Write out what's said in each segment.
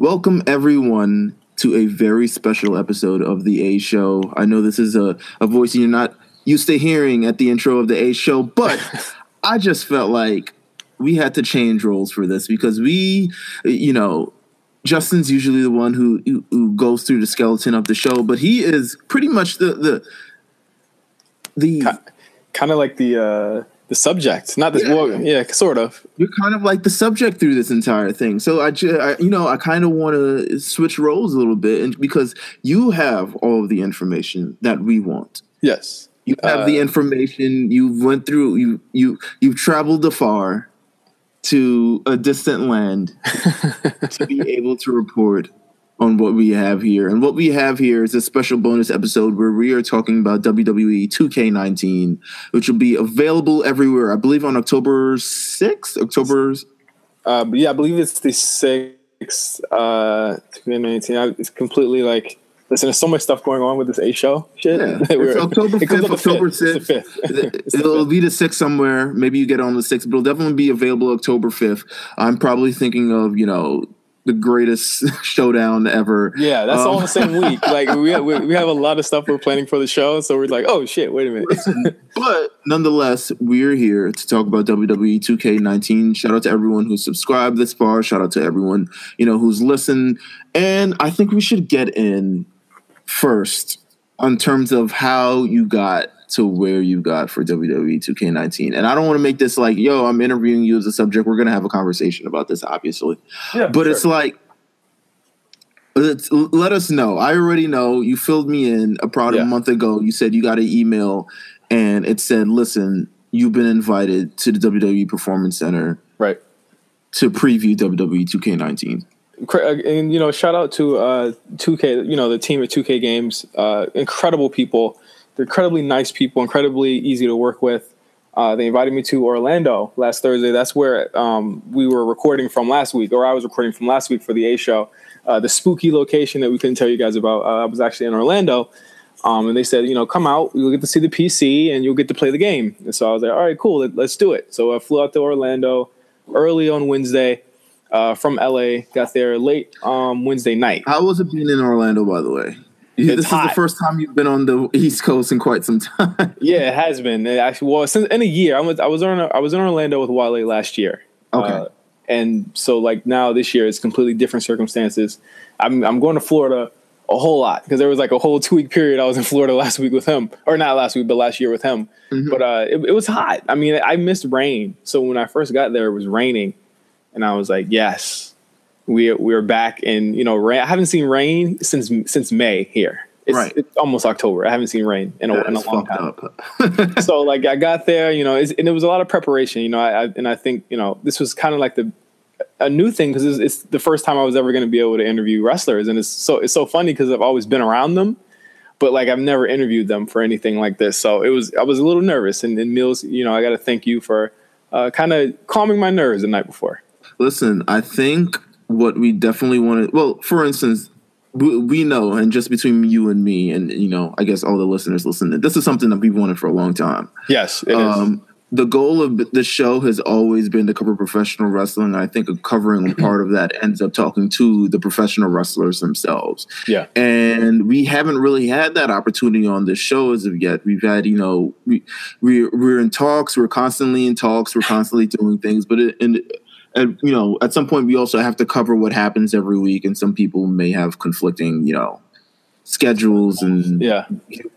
Welcome everyone to a very special episode of the A Show. I know this is a, a voice you're not used to hearing at the intro of the A Show, but I just felt like we had to change roles for this because we, you know, Justin's usually the one who, who who goes through the skeleton of the show, but he is pretty much the the the kind of like the uh the subject, not this. Yeah. Well, yeah, sort of. You're kind of like the subject through this entire thing. So I, ju- I you know, I kind of want to switch roles a little bit, and because you have all of the information that we want. Yes, you have uh, the information. You went through. You you you've traveled afar to a distant land to be able to report on what we have here. And what we have here is a special bonus episode where we are talking about WWE 2K19, which will be available everywhere. I believe on October 6th, October. Uh, yeah, I believe it's the 6th, uh, 2K19. It's completely like. Listen, there's so much stuff going on with this A show shit. Yeah. it's October 5th, October 6th. it'll be the 6th somewhere. Maybe you get on the 6th, but it'll definitely be available October 5th. I'm probably thinking of, you know, the greatest showdown ever. Yeah, that's um, all in the same week. Like we have, we have a lot of stuff we're planning for the show, so we're like, oh shit, wait a minute. but nonetheless, we're here to talk about WWE 2K19. Shout out to everyone who subscribed this far. Shout out to everyone you know who's listened. And I think we should get in first on terms of how you got to where you got for WWE 2K19. And I don't want to make this like, yo, I'm interviewing you as a subject. We're going to have a conversation about this, obviously. Yeah, but sure. it's like, let us know. I already know you filled me in about yeah. a month ago. You said you got an email and it said, listen, you've been invited to the WWE Performance Center. Right. To preview WWE 2K19 and you know shout out to uh 2k you know the team at 2k games uh incredible people they're incredibly nice people, incredibly easy to work with. Uh, they invited me to Orlando last Thursday. That's where um, we were recording from last week, or I was recording from last week for the A show. Uh, the spooky location that we couldn't tell you guys about. Uh, I was actually in Orlando, um, and they said, you know, come out. You'll get to see the PC, and you'll get to play the game. And so I was like, all right, cool, let, us do it. So I flew out to Orlando early on Wednesday uh, from LA. Got there late um, Wednesday night. How was it being in Orlando, by the way? This hot. is the first time you've been on the East Coast in quite some time. yeah, it has been. It actually, well, since in a year, I was I was on I was in Orlando with Wale last year. Okay. Uh, and so like now this year it's completely different circumstances. I'm I'm going to Florida a whole lot because there was like a whole two week period I was in Florida last week with him, or not last week, but last year with him. Mm-hmm. But uh, it, it was hot. I mean, I missed rain, so when I first got there, it was raining, and I was like, yes, we we're back in you know rain. I haven't seen rain since since May here. It's, right. it's almost October. I haven't seen rain in a, in a long time. so like I got there, you know, and it was a lot of preparation. You know, I, I and I think you know this was kind of like the a new thing because it's, it's, the first time I was ever going to be able to interview wrestlers, and it's so it's so funny because I've always been around them, but like I've never interviewed them for anything like this. So it was I was a little nervous, and, and Meelz, you know, I got to thank you for uh, kind of calming my nerves the night before. Listen, I think what we definitely wanted. Well, for instance, we, we know, and just between you and me, and you know, I guess all the listeners listening, this is something that we've wanted for a long time. Yes, um. The goal of the show has always been to cover professional wrestling. I think a covering part of that ends up talking to the professional wrestlers themselves. Yeah, and we haven't really had that opportunity on this show as of yet. We've had, you know, we we we're in talks. We're constantly in talks. We're constantly doing things, but it, and and you know, at some point we also have to cover what happens every week, and some people may have conflicting, you know, schedules and yeah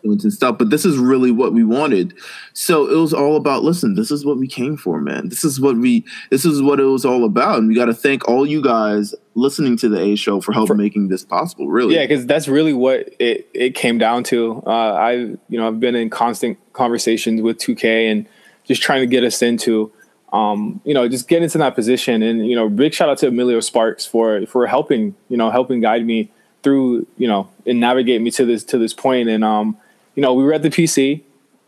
and stuff. But this is really what we wanted. So it was all about. Listen, this is what we came for, man. This is what we. This is what it was all about, and we got to thank all you guys listening to the A show for helping making this possible. Really, yeah, because that's really what it it came down to. Uh, I you know I've been in constant conversations with 2K and just trying to get us into um, you know, just get into that position. And you know, big shout out to Emilio Sparks for for helping you know helping guide me through you know and navigate me to this to this point. And um, you know, we were at the PC.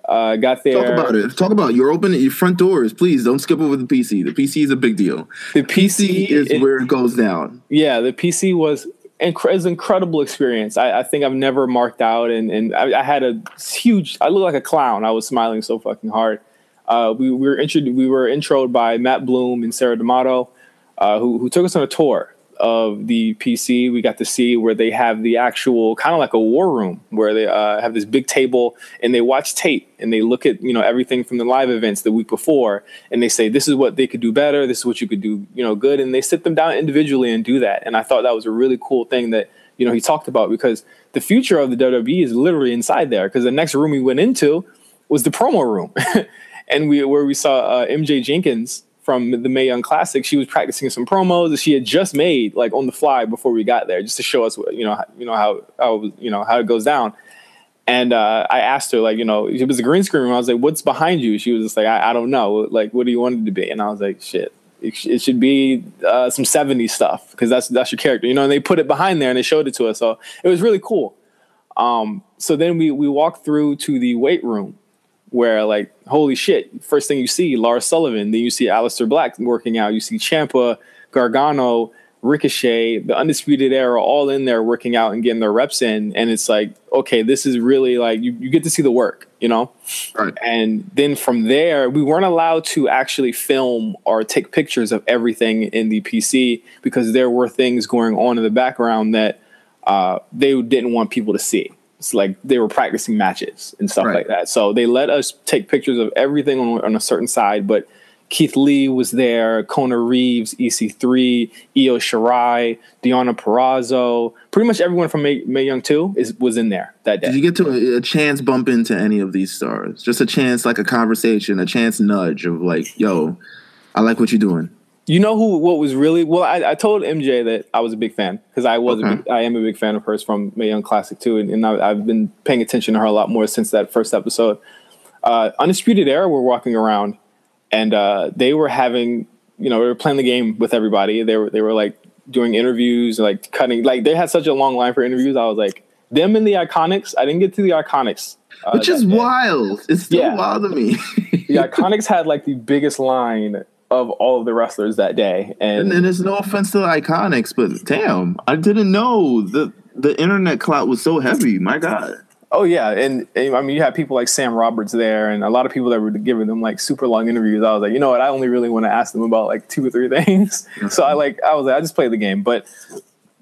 Uh, got there. Talk about it. Talk about it. you're opening your front doors. Please don't skip over the PC. The PC is a big deal. The PC, PC is it, where it goes down. Yeah, the PC was inc- an incredible experience. I, I, think I've never marked out, and and I, I had a huge. I looked like a clown. I was smiling so fucking hard. Uh, we, we, were we were introed by Matt Bloom and Sarah D'Amato, uh, who, who took us on a tour of the PC, we got to see where they have the actual kind of like a war room where they uh, have this big table and they watch tape and they look at you know everything from the live events the week before and they say this is what they could do better, this is what you could do you know good, and they sit them down individually and do that. And I thought that was a really cool thing that you know he talked about because the future of the WWE is literally inside there because the next room we went into was the promo room, and we where we saw uh, MJ Jenkins from the Mae Young Classic, she was practicing some promos that she had just made like on the fly before we got there, just to show us, you know, you know how how you know how it goes down. And uh, I asked her, like, you know, it was a green screen. Room. I was like, "What's behind you?" She was just like, "I, I don't know. Like, what do you want it to be?" And I was like, "Shit, it, it should be uh, some '70s stuff because that's that's your character, you know." And they put it behind there and they showed it to us, so it was really cool. Um, so then we we walked through to the weight room where like holy shit first thing you see lars sullivan then you see Aleister black working out you see Ciampa, gargano ricochet the undisputed era all in there working out and getting their reps in and it's like okay this is really like you, you get to see the work you know Right. and then from there we weren't allowed to actually film or take pictures of everything in the pc because there were things going on in the background that uh, they didn't want people to see it's like they were practicing matches and stuff Right. like that. So they let us take pictures of everything on, on a certain side. But Keith Lee was there, Kona Reeves, EC3, Io Shirai, Deonna Purrazzo, pretty much everyone from Mae, Mae Young 2 is was in there that day. Did you get to a, a chance bump into any of these stars? Just a chance, like a conversation, a chance nudge of like, "Yo, I like what you're doing." You know who? What was really well? I, I told MJ that I was a big fan because I was. A big, I am a big fan of hers from Mae Young Classic too, and, and I, I've been paying attention to her a lot more since that first episode. Uh, Undisputed Era were walking around, and uh, they were having, you know, they were playing the game with everybody. They were they were like doing interviews, like cutting. Like they had such a long line for interviews. I was like, them and the Iconics. I didn't get to the Iconics, uh, Which is day. wild. It's still Yeah. wild to me. the Iconics had like the biggest line of all of the wrestlers that day, and then there's no offense to the iconics, but damn, I didn't know the the internet clout was so heavy. My God. Oh yeah, and, and I mean you had people like Sam Roberts there, and a lot of people that were giving them like super long interviews. I was like, you know what, I only really want to ask them about like two or three things. so I like I was like, I just played the game, but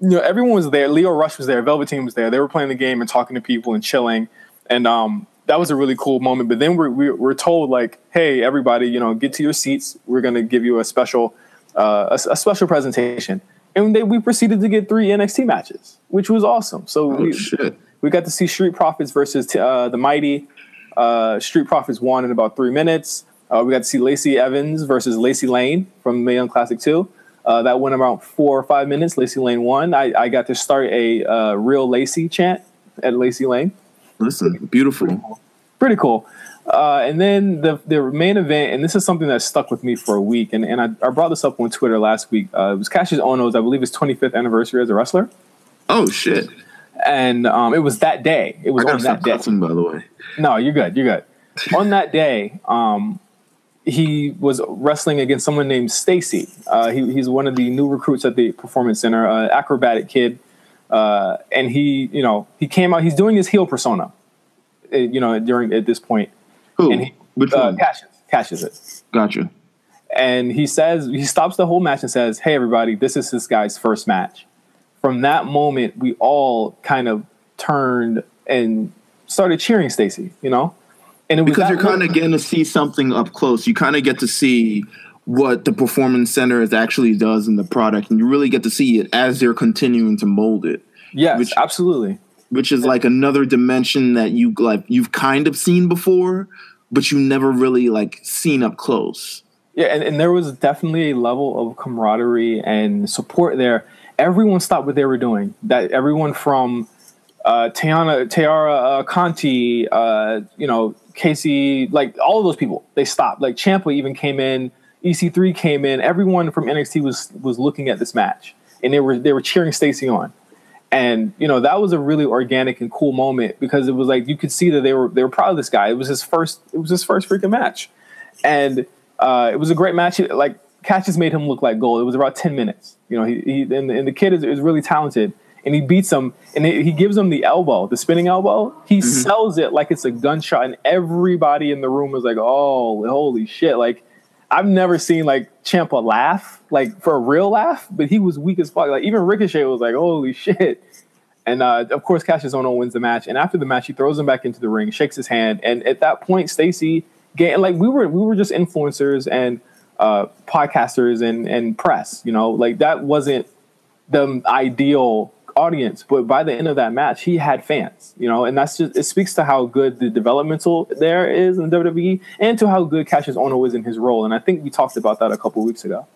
you know everyone was there. Lio Rush was there, Velveteen was there. They were playing the game and talking to people and chilling, and um that was a really cool moment. But then we're we're, we're told like, hey everybody, you know, get to your seats. We're gonna give you a special uh, a, a special presentation. And they, we proceeded to get three NXT matches, which was awesome. So Oh we, we got to see Street Profits versus uh, the Mighty. Uh, Street Profits won in about three minutes. Uh, we got to see Lacey Evans versus Lacey Lane from Mae Young Classic 2. Uh, that went about four or five minutes. Lacey Lane won. I, I got to start a uh, real Lacey chant at Lacey Lane. Listen, beautiful. Pretty cool. Uh, and then the the main event, and this is something that stuck with me for a week, and, and I, I brought this up on Twitter last week. Uh, it was Cassius Ohno's, I believe, his 25th anniversary as a wrestler, Oh shit. and um, it was that day. It was on that day. cussing, by the way. No, you're good. You're good. On that day, um, he was wrestling against someone named Stacy. Uh, he, he's one of the new recruits at the Performance Center, uh, acrobatic kid, uh, and he, you know, he came out. He's doing his heel persona, uh, you know, during at this point. Who? And he, Which uh, one? Cassius, Cassius it. Gotcha. And he says he stops the whole match and says, "Hey, everybody, this is this guy's first match." From that moment, we all kind of turned and started cheering Stacy. You know. And it was Because you're kind of getting to see something up close. You kind of get to see what the performance center is actually does in the product, and you really get to see it as they're continuing to mold it. Yes, which- absolutely. which is like another dimension that you like you've kind of seen before, but you never really like seen up close. Yeah, and, and there was definitely a level of camaraderie and support there. Everyone stopped what they were doing. That everyone from uh, Tiana, Tiara uh, Conti, uh, you know, Casey, like all of those people, they stopped. Like Ciampa even came in, EC3 came in. Everyone from NXT was was looking at this match, and they were they were cheering Stacy on. And you know that was a really organic and cool moment because it was like you could see that they were they were proud of this guy. It was his first it was his first freaking match, and uh, it was a great match. Like Cassius made him look like gold. It was about ten minutes. You know, he, he and, and the kid is, is really talented, and he beats him, and he, he gives him the elbow, the spinning elbow. He sells it like it's a gunshot, and everybody in the room was like, "Oh, holy shit!" Like. I've never seen like Ciampa laugh like for a real laugh, but he was weak as fuck. Like even Ricochet was like, "Holy shit!" And uh, of course, Cassius Ohno wins the match. And after the match, he throws him back into the ring, shakes his hand, and at that point, Stacy, like we were, we were just influencers and uh, podcasters and and press. You know, like that wasn't the ideal audience, but by the end of that match, he had fans, you know, and that's just it speaks to how good the developmental there is in WWE and to how good Cassius Ohno is in his role. And I think we talked about that a couple weeks ago.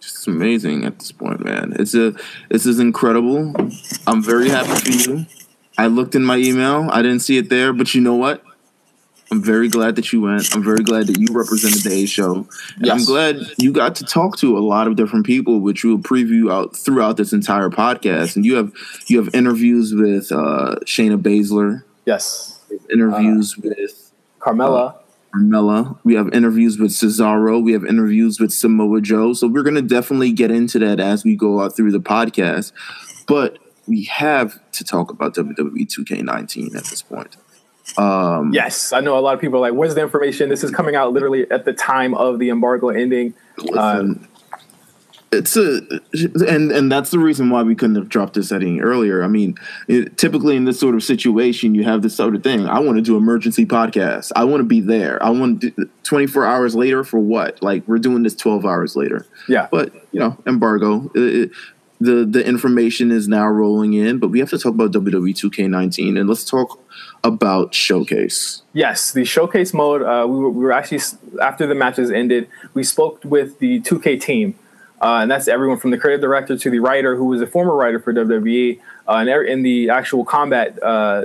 Just amazing at this point, man. It's a this is incredible. I'm very happy for you. I looked in my email, I didn't see it there, but you know what? I'm very glad that you went. I'm very glad that you represented the A show. And yes. I'm glad you got to talk to a lot of different people, which we'll preview out throughout this entire podcast. And you have you have interviews with uh, Shayna Baszler. Yes. Interviews uh, with Carmella. Uh, Carmella. We have interviews with Cesaro. We have interviews with Samoa Joe. So we're gonna definitely get into that as we go out through the podcast. But we have to talk about WWE 2K19 at this point. Um, yes, I know a lot of people are like, "Where's the information?" This is coming out literally at the time of the embargo ending. Um, it's a and and that's the reason why we couldn't have dropped this setting earlier. I mean, it, typically in this sort of situation, you have this sort of thing. I want to do emergency podcast. I want to be there. I want to 24 hours later for what? Like we're doing this 12 hours later. Yeah. But you know, embargo. It, the the information is now rolling in, but we have to talk about WWE 2K19 and let's talk about Showcase. Yes, the Showcase mode. Uh, we, were, we, were, actually after the matches ended, we spoke with the 2K team, uh, and that's everyone from the creative director to the writer, who was a former writer for WWE, uh, and in the actual combat uh,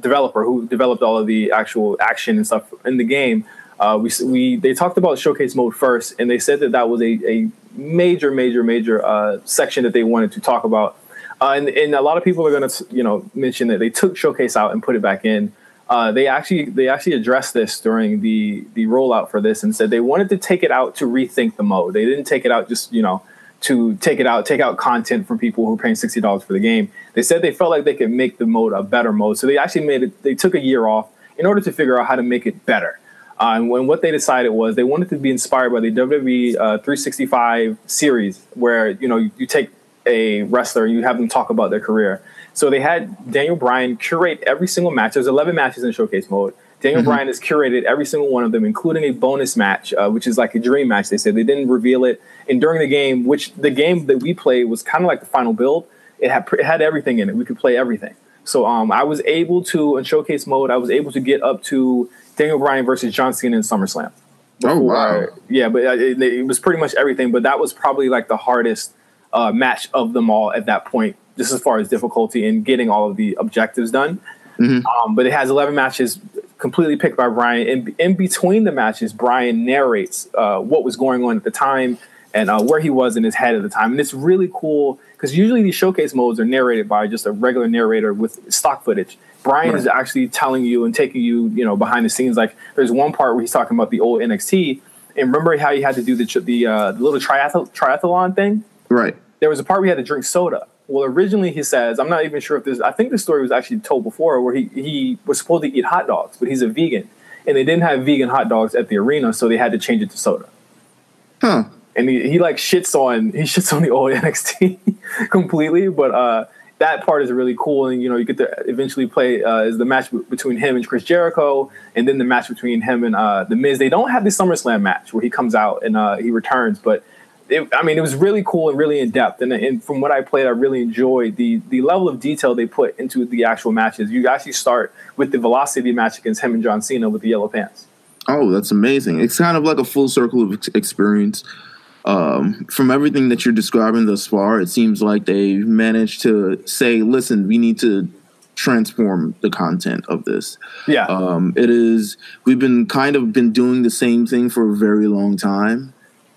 developer who developed all of the actual action and stuff in the game. Uh, we, we they talked about showcase mode first, and they said that that was a, a major, major, major uh, section that they wanted to talk about uh, and, and a lot of people are going to, you know, mention that they took Showcase out and put it back in. Uh, they actually they actually addressed this during the the rollout for this and said they wanted to take it out to rethink the mode. They didn't take it out just you know to take it out, take out content from people who are paying sixty dollars for the game. They said they felt like they could make the mode a better mode, so they actually made it. They took a year off in order to figure out how to make it better. Uh, and when what they decided was they wanted to be inspired by the WWE uh, 365 series, where you know you, you take a wrestler, you have them talk about their career. So they had Daniel Bryan curate every single match. There's 11 matches in showcase mode. Daniel mm-hmm. Bryan has curated every single one of them, including a bonus match, uh, which is like a dream match. They said they didn't reveal it, and during the game, which the game that we played was kind of like the final build. It had it had everything in it. We could play everything. So um, I was able to in showcase mode. I was able to get up to Daniel Bryan versus John Cena in SummerSlam. Before, oh wow! Yeah, but uh, it, it was pretty much everything. But that was probably like the hardest uh, match of them all at that point, just as far as difficulty in getting all of the objectives done. Mm-hmm. Um, but it has 11 matches completely picked by Bryan. In, in between the matches, Bryan narrates uh, what was going on at the time and uh, where he was in his head at the time. And it's really cool because usually these showcase modes are narrated by just a regular narrator with stock footage. Bryan right. is actually telling you and taking you, you know, behind the scenes. Like there's one part where he's talking about the old NXT, and remember how he had to do the the, uh, the little triath- triathlon thing, right? There was a part where he had to drink soda. Well, originally he says, I'm not even sure if this, I think the story was actually told before where he, he was supposed to eat hot dogs, but he's a vegan. And they didn't have vegan hot dogs at the arena, so they had to change it to soda. Huh. And he, he like shits on, he shits on the old NXT completely, but uh, that part is really cool. And, you know, you get to eventually play uh, is the match between him and Chris Jericho, and then the match between him and uh, The Miz. They don't have the SummerSlam match where he comes out and uh, he returns, but it, I mean, it was really cool and really in depth. And, and, from what I played, I really enjoyed the the level of detail they put into the actual matches. You actually start with the velocity match against him and John Cena with the yellow pants. Oh, that's amazing! It's kind of like a full circle of experience. Um, from everything that you're describing thus far, it seems like they managed to say, "Listen, we need to transform the content of this." Yeah, um, it is. We've been kind of been doing the same thing for a very long time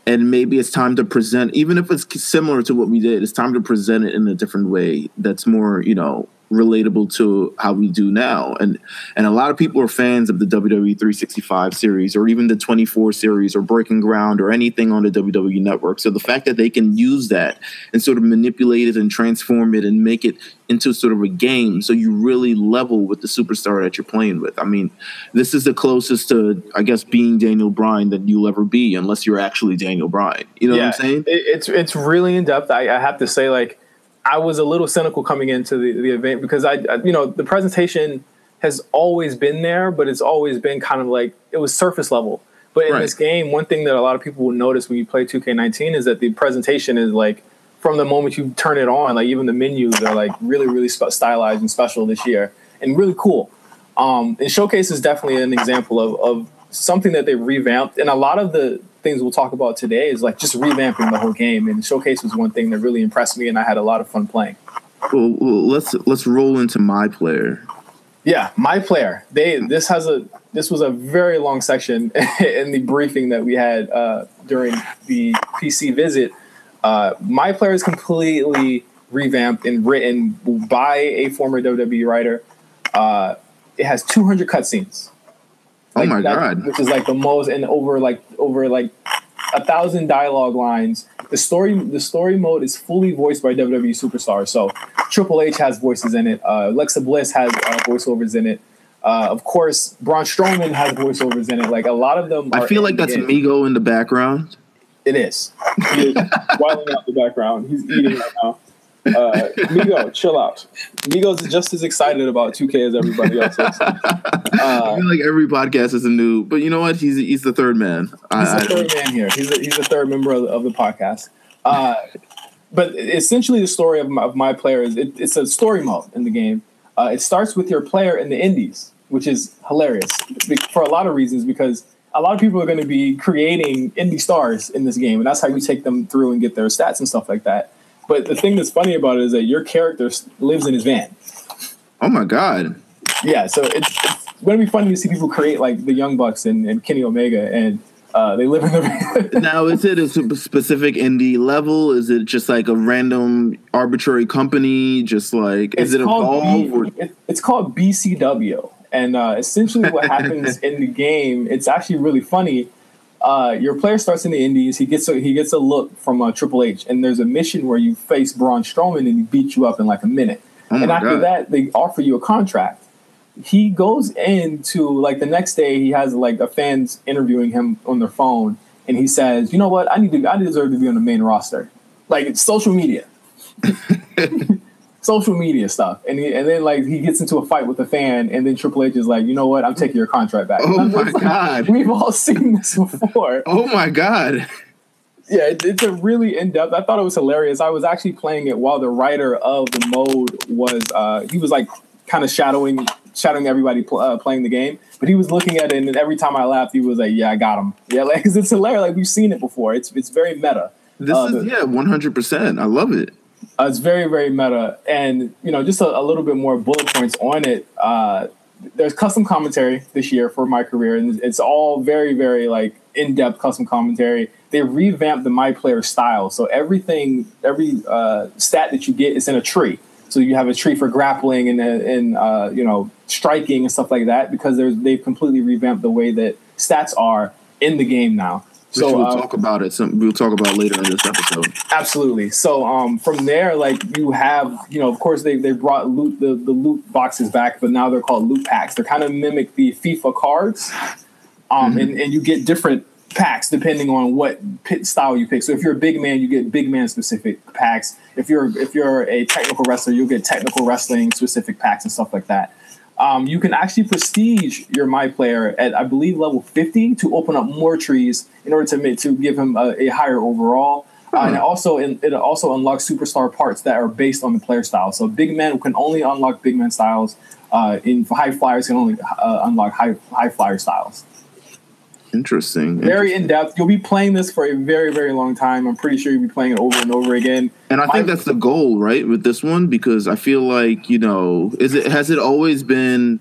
and maybe it's time to present even if it's similar to what we did it's time to present it in a different way that's more you know relatable to how we do now. And and a lot of people are fans of the WWE 365 series or even the 24 series or Breaking Ground or anything on the WWE network. So the fact that they can use that and sort of manipulate it and transform it and make it into sort of a game so you really level with the superstar that you're playing with. I mean, this is the closest to I guess being Daniel Bryan that you'll ever be unless you're actually Daniel Bryan. You know yeah, what I'm saying? It's it's really in depth. I, I have to say like I was a little cynical coming into the, the event because I, I, you know, the presentation has always been there, but it's always been kind of like it was surface level. But in right. this game, one thing that a lot of people will notice when you play 2K19 is that the presentation is like from the moment you turn it on, like even the menus are like really, really stylized and special this year and really cool. Um, and Showcase is definitely an example of, of something that they've revamped. And a lot of the things we'll talk about today is like just revamping the whole game. And Showcase was one thing that really impressed me, and I had a lot of fun playing. Well, well let's let's roll into my player. Yeah, my player. They this has a this was a very long section in the briefing that we had uh, during the PC visit. Uh, my player is completely revamped and written by a former WWE writer. Uh, it has 200 cutscenes. Oh like oh my that, god! Which is like the most, and over like over like a thousand dialogue lines. The story the story mode is fully voiced by WWE superstars. So Triple H has voices in it. Uh, Alexa Bliss has uh, voiceovers in it. Uh, of course, Braun Strowman has voiceovers in it. Like a lot of them. I feel like that's Migo in the background. It is. He is wilding out the background. He's eating right now. Uh, Migo, chill out. Migo's just as excited about 2K as everybody else is. Uh, I feel like every podcast is a new, but you know what? He's he's the third man. He's I, the third man here. He's the, he's the third member of the, of the podcast. Uh, but essentially, the story of my, of my player is it, it's a story mode in the game. Uh, it starts with your player in the Indies, which is hilarious for a lot of reasons because a lot of people are going to be creating indie stars in this game, and that's how you take them through and get their stats and stuff like that. But the thing that's funny about it is that your character lives in his van. Oh my god! Yeah, so it's, it's going to be funny to see people create like the Young Bucks and, and Kenny Omega, and uh, they live in the van. now, is it a specific indie level? Is it just like a random arbitrary company? Just like is it's it evolve? B, it's called BCW, and uh, essentially what happens in the game, it's actually really funny uh, your player starts in the Indies. He gets a, he gets a look from uh, Triple H, and there's a mission where you face Braun Strowman and he beats you up in like a minute. Oh and after God. that, they offer you a contract. He goes into like the next day. He has like a fans interviewing him on their phone, and he says, "You know what? I need to. I deserve to be on the main roster." Like it's social media. social media stuff, and he, and then like he gets into a fight with a fan, and then Triple H is like, you know what, I'm taking your contract back. Oh my god, we've all seen this before. Oh my god. Yeah, it, it's a really in depth. I thought it was hilarious. I was actually playing it while the writer of the mode was uh, he was like kind of shadowing shadowing everybody pl- uh, playing the game, but he was looking at it, and every time I laughed, he was like, "Yeah, I got him." Yeah, like because it's hilarious. Like we've seen it before. It's it's very meta. This uh, is the, yeah, one hundred percent. I love it. Uh, it's very, very meta. And, you know, just a, a little bit more bullet points on it. Uh, there's custom commentary this year for my career, and it's all very, very like in-depth custom commentary. They revamped the my player style, so everything, every uh, stat that you get is in a tree. So you have a tree for grappling and and uh, you know striking and stuff like that because they've completely revamped the way that stats are in the game now so we'll uh, talk about it. Some we'll talk about later in this episode. Absolutely. So um, from there, like you have, you know, of course they they brought loot the, the loot boxes back, but now they're called loot packs. They're kind of mimic the FIFA cards, um, mm-hmm. and and you get different packs depending on what pit style you pick. So if you're a big man, you get big man specific packs. If you're if you're a technical wrestler, you'll get technical wrestling specific packs and stuff like that. Um, you can actually prestige your my player at I believe level 50 to open up more trees in order to make, to give him a, a higher overall. Uh, and it also it also unlocks superstar parts that are based on the player style. So big men can only unlock big man styles. Uh, in high flyers can only uh, unlock high high flyer styles. Interesting. Very in depth. You'll be playing this for a very, very long time. I'm pretty sure you'll be playing it over and over again. And I think that's the goal, right, with this one, because I feel like you know, is it has it always been.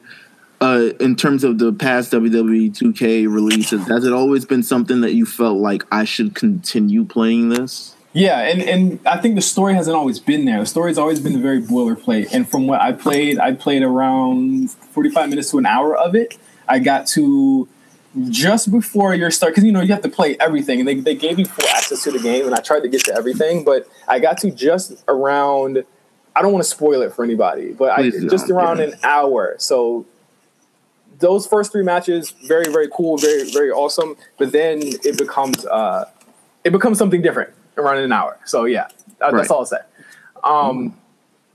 Uh, in terms of the past WWE 2K releases, has it always been something that you felt like I should continue playing this? Yeah, and, and I think the story hasn't always been there. The story's always been very boilerplate. And from what I played, I played around 45 minutes to an hour of it. I got to just before your start, because you know you have to play everything, and they, they gave you full access to the game, and I tried to get to everything, but I got to just around. I don't want to spoil it for anybody, but I, just around yeah. an hour. So those first three matches, very very cool, very very awesome. But then it becomes uh, it becomes something different around an hour. So yeah, that's right. all I'll say. Um,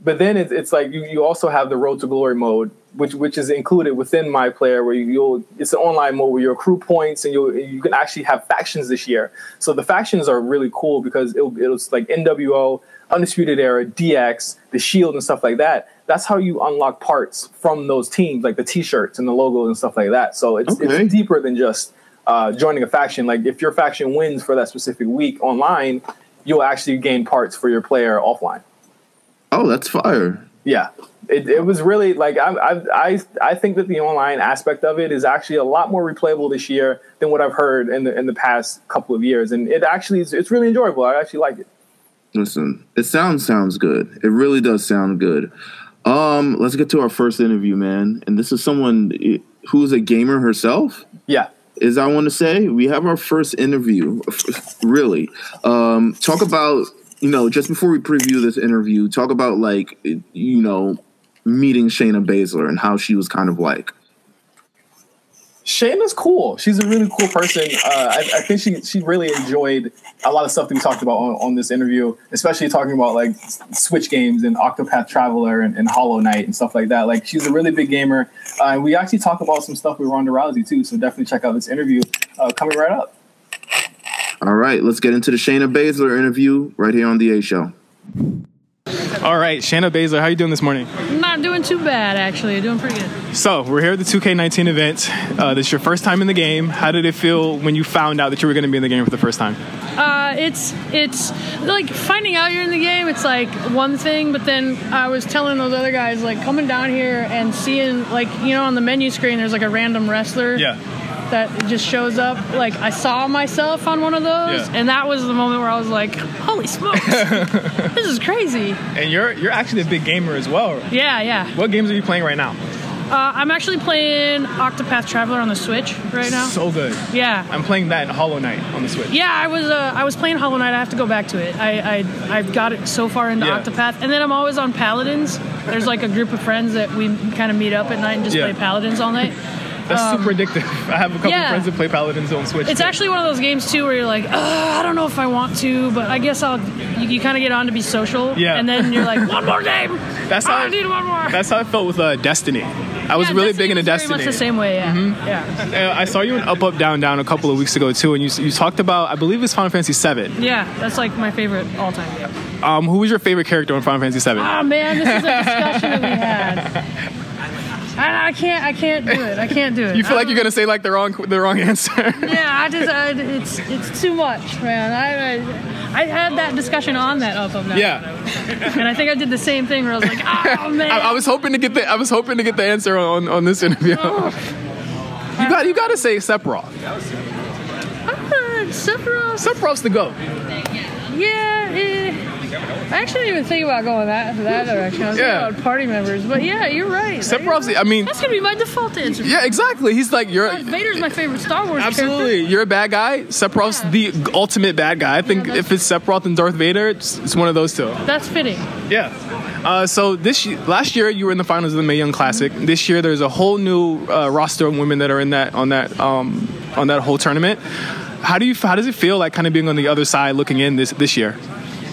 but then it's, it's like you, you also have the road to glory mode, which which is included within my player, where you, will it's an online mode where you accrue points and you you can actually have factions this year. So the factions are really cool because it was like NWO, Undisputed Era, DX, the Shield, and stuff like that. That's how you unlock parts from those teams, like the T-shirts and the logos and stuff like that. So it's okay. it's deeper than just uh, joining a faction. Like if your faction wins for that specific week online, you'll actually gain parts for your player offline. Oh, that's fire. Yeah, it, it was really like I, I I I think that the online aspect of it is actually a lot more replayable this year than what I've heard in the in the past couple of years, and it actually is it's really enjoyable. I actually like it. Listen, it sounds sounds good. It really does sound good. Um, let's get to our first interview, man. And this is someone eh, who's a gamer herself. Yeah is I want to say we have our first interview. Really, um, talk about you know just before we preview this interview, talk about like you know meeting Shayna Baszler and how she was kind of like. Shayna's cool. She's a really cool person. Uh, I, I, think she she really enjoyed a lot of stuff that we talked about on, on, this interview, especially talking about like Switch games and Octopath Traveler and, and Hollow Knight and stuff like that. Like she's a really big gamer. Uh, we actually talk about some stuff with Ronda Rousey too, so definitely check out this interview uh, coming right up. All right, let's get into the Shayna Baszler interview right here on the A Show. All right, Shayna Baszler, how are you doing this morning? I'm not doing too bad, actually. Doing pretty good. So we're here at the 2K19 event. Uh, this is your first time in the game. How did it feel when you found out that you were going to be in the game for the first time? Uh, it's it's like finding out you're in the game. It's like one thing, but then I was telling those other guys like coming down here and seeing like you know on the menu screen there's like a random wrestler. Yeah that just shows up. Like I saw myself on one of those, yeah. and that was the moment where I was like, "Holy smokes, this is crazy!" And you're you're actually a big gamer as well. Yeah, yeah. What games are you playing right now? Uh, I'm actually playing Octopath Traveler on the Switch right now. So good. Yeah. I'm playing that in Hollow Knight on the Switch. Yeah, I was uh, I was playing Hollow Knight. I have to go back to it. I I I've got it so far into yeah. Octopath, and then I'm always on Paladins. There's like a group of friends that we kind of meet up at night and just yeah. play Paladins all night. That's um, super addictive. I have a couple yeah. friends that play Paladins on Switch. It's too. actually one of those games too where you're like, I don't know if I want to, but I guess I'll. You, you kind of get on to be social, yeah. And then you're like, one more game. That's how I need one more. That's how I felt with uh, Destiny. I was yeah, really Destiny big into Destiny. Very much the same way, yeah. Mm-hmm. Yeah. I saw you in Up Up Down Down a couple of weeks ago too, and you you talked about I believe it's Final Fantasy VII. Yeah, that's like my favorite all time game. Um, who was your favorite character in Final Fantasy VII? Oh man, this is a discussion that we had. I, I, can't. I can't do it. I can't do it. You feel like you're gonna say like the wrong the wrong answer. yeah, I just I, it's it's too much, man. I, I, I had that discussion on that up of that. Yeah. And I think I did the same thing where I was like, oh man. I, I was hoping to get the I was hoping to get the answer on on this interview. Oh. You got you got to say Sephiroth. Uh, Sephiroth. Sephiroth's the goat. Yeah. Eh. I actually didn't even think about going that that direction. I was yeah. thinking about party members, but yeah, you're right. Sephiroth's. I mean, that's gonna be my default answer. Yeah, exactly. He's like you're. Darth Vader's my favorite Star Wars. Absolutely, character. you're a bad guy. Sephiroth's yeah. the ultimate bad guy. I think yeah, if it's Sephiroth and Darth Vader, it's, it's one of those two. That's fitting. Yeah. Uh, so this last year you were in the finals of the Mae Young Classic. Mm-hmm. This year there's a whole new uh, roster of women that are in that on that um, on that whole tournament. How do you how does it feel like kind of being on the other side looking in this this year?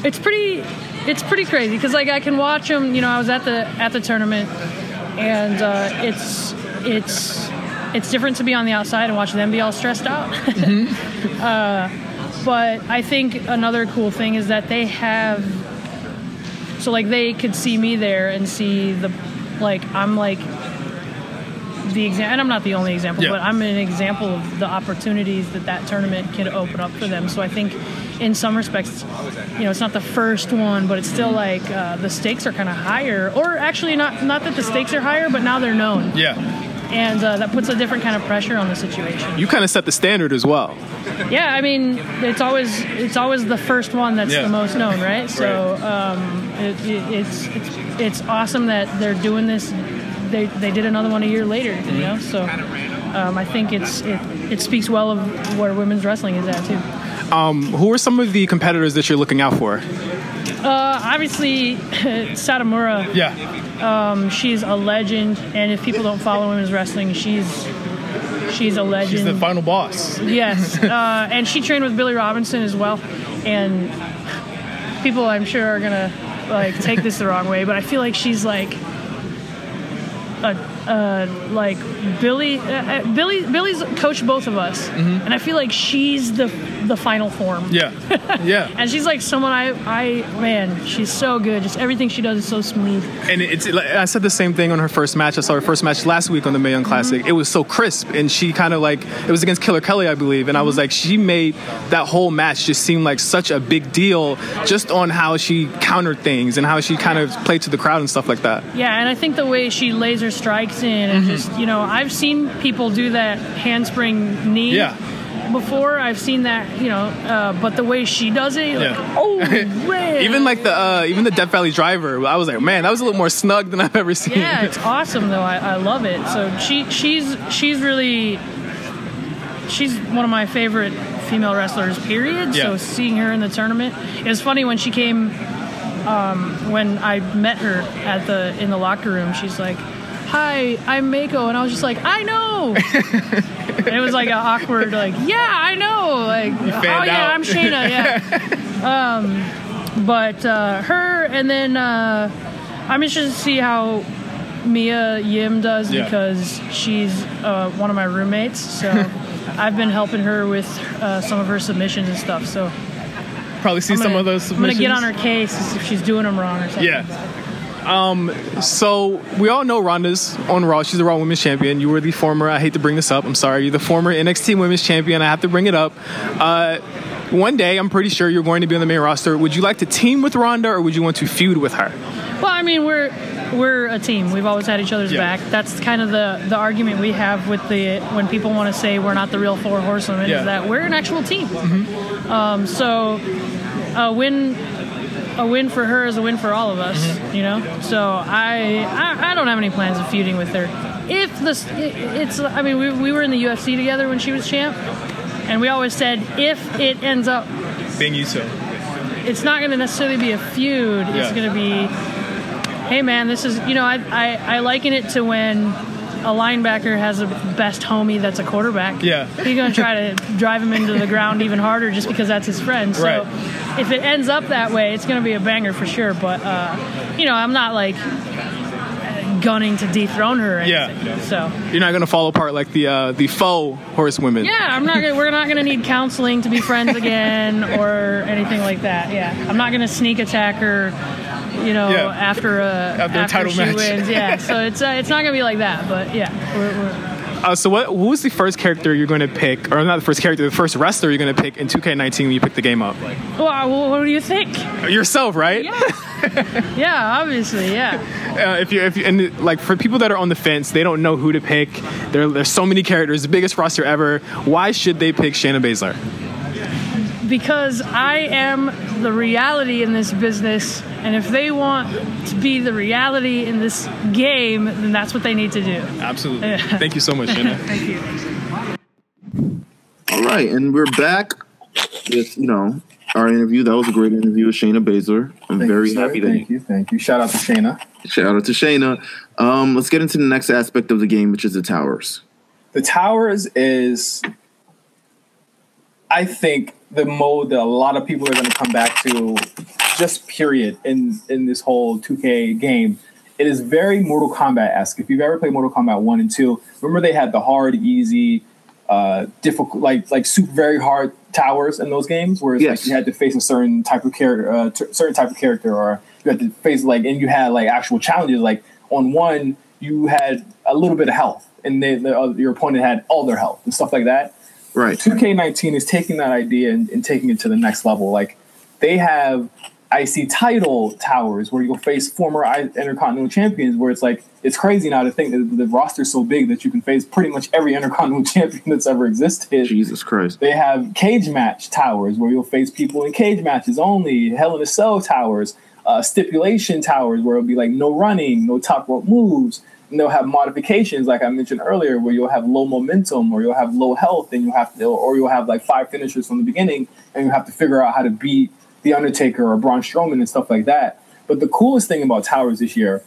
It's pretty it's pretty crazy because like I can watch them. You know, I was at the at the tournament, and uh, it's it's it's different to be on the outside and watch them be all stressed out. Mm-hmm. uh, but I think another cool thing is that they have so like they could see me there and see the like I'm like the example, and I'm not the only example, yeah. but I'm an example of the opportunities that that tournament can open up for them. So I think, in some respects, you know, it's not the first one, but it's still like uh, the stakes are kind of higher, or actually not not that the stakes are higher, but now they're known. Yeah. and uh, that puts a different kind of pressure on the situation. You kind of set the standard as well. Yeah, I mean, it's always it's always the first one that's Yeah. the most known, right? So um, it, it, it's it's it's awesome that they're doing this. They they did another one a year later, you know. So um, I think it's it, it speaks well of where women's wrestling is at too. Who are some of the competitors that you're looking out for? Uh, obviously, Satomura. Yeah, she's a legend, and if people don't follow women's wrestling, she's she's a legend. she's the final boss. yes, uh, and she trained with Billy Robinson as well, and people I'm sure are gonna like take this the wrong way, but I feel like she's like a. Uh, like Billy, uh, uh, Billy, Billy's coached both of us, and I feel like she's the the final form. Yeah, yeah. And she's like someone I, I, man, she's so good. Just everything she does is so smooth. And it's like, I said the same thing on her first match. I saw her first match last week on the Mae Young Classic. It was so crisp, and she kind of like it was against Killer Kelly, I believe. And I was like, she made that whole match just seem like such a big deal, just on how she countered things and how she kind of played to the crowd and stuff like that. Yeah, and I think the way she laser strikes and just, you know, I've seen people do that handspring knee Yeah. before. I've seen that, you know, uh, but the way she does it, you're like, oh, man. Even like the uh, even the Death Valley Driver, I was like, man, that was a little more snug than I've ever seen. yeah, it's awesome though. I, I love it. So she she's she's really she's one of my favorite female wrestlers. Period. Yeah. So seeing her in the tournament, it was funny when she came. Um, when I met her at the in the locker room, she's like, "Hi, I'm Meiko," and I was just like, "I know." And it was like an awkward, like, "Yeah, I know." Like, oh yeah, out. I'm Shayna. Yeah. um, but uh, her, and then uh, I'm interested to see how Mia Yim does Yeah. because she's uh, one of my roommates. So I've been helping her with uh, some of her submissions and stuff. So Probably see I'm some of those I'm gonna get on her case if she's doing them wrong or something. Yeah. Um, so we all know Ronda's on Raw. She's the Raw Women's Champion. You were the former. I hate to bring this up. I'm sorry. You're the former NXT Women's Champion. I have to bring it up. Uh, one day, I'm pretty sure you're going to be on the main roster. Would you like to team with Ronda, or would you want to feud with her? Well, I mean, we're we're a team. We've always had each other's Yeah. back. That's kind of the the argument we have with the when people want to say we're not the real four horsewomen Yeah. Mm-hmm. is that we're an actual team. Um, so a win a win for her is a win for all of us. Mm-hmm. You know. So I, I I don't have any plans of feuding with her. If this it, it's I mean we we were in the UFC together when she was champ. And we always said if it ends up Being you so. it's not going to necessarily be a feud. Yeah. It's going to be, hey man, this is you know I, I I liken it to when a linebacker has a best homie that's a quarterback. Yeah. he's going to try to drive him into the ground even harder just because that's his friend. So Right. if it ends up that way, it's going to be a banger for sure. But uh, you know, I'm not like gunning to dethrone her. Or Yeah. So You're not going to fall apart like the uh, the faux horsewomen. yeah, I'm not. Gonna, we're not going to need counseling to be friends again or anything like that. Yeah, I'm not going to sneak attack her. You know, Yeah. after a After a title she match. wins. Yeah, so it's uh, it's not going to be like that. But yeah, we're, we're, Uh, so what? Who was the first character you're going to pick, or not the first character, the first wrestler you're going to pick in 2K19 when you pick the game up? well, what do you think? Yourself, right? Yeah, yeah, obviously, yeah. uh, if you if you and like for people that are on the fence, they don't know who to pick. There, there's so many characters, the biggest roster ever. Why should they pick Shayna Baszler? Because I am the reality in this business, and if they want to be the reality in this game, then that's what they need to do. Absolutely. Thank you so much, Shayna. Thank you. All right, and we're back with you know our interview. That was a great interview with Shayna Baszler. I'm Thank very you, happy that Thank you, thank you. Shout out to Shayna. shout out to Shayna. Um, let's get into the next aspect of the game, which is the towers. The Towers is, I think, the mode that a lot of people are going to come back to, just period, in, in this whole 2K game. It is very Mortal Kombat esque. If you've ever played Mortal Kombat 1 and 2, remember they had the hard, easy, uh, difficult, like like super very hard towers in those games, where it's Yes. like you had to face a certain type of character, uh, t- certain type of character, or you had to face like, and you had like actual challenges. Like on one, you had a little bit of health, and then the, uh, your opponent had all their health and stuff like that. Right. 2K19 is taking that idea and, and taking it to the next level. Like they have IC title towers where you'll face former Intercontinental champions. Where it's like it's crazy now to think that the roster's so big that you can face pretty much every Intercontinental champion that's ever existed. Jesus Christ! They have cage match towers where you'll face people in cage matches only. Hell in a Cell towers, uh, stipulation towers where it'll be like no running, no top rope moves. They'll have modifications, like I mentioned earlier, where you'll have low momentum, or you'll have low health, and you have to, or you'll have like five finishers from the beginning, and you have to figure out how to beat the Undertaker or Braun Strowman and stuff like that. But the coolest thing about towers this year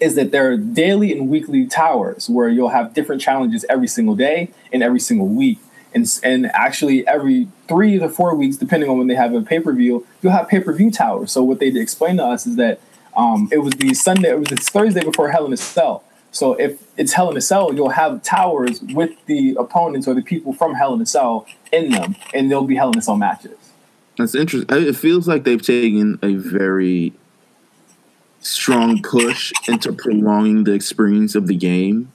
is that there are daily and weekly towers where you'll have different challenges every single day and every single week. And, and actually, every three to four weeks, depending on when they have a pay per view, you'll have pay per view towers. So, what they explained to us is that um, it was the Sunday, it was the Thursday before Hell in a Cell. So, if it's Hell in a Cell, you'll have towers with the opponents or the people from Hell in a Cell in them, and there'll be Hell in a Cell matches. That's interesting. It feels like they've taken a very strong push into prolonging the experience of the game.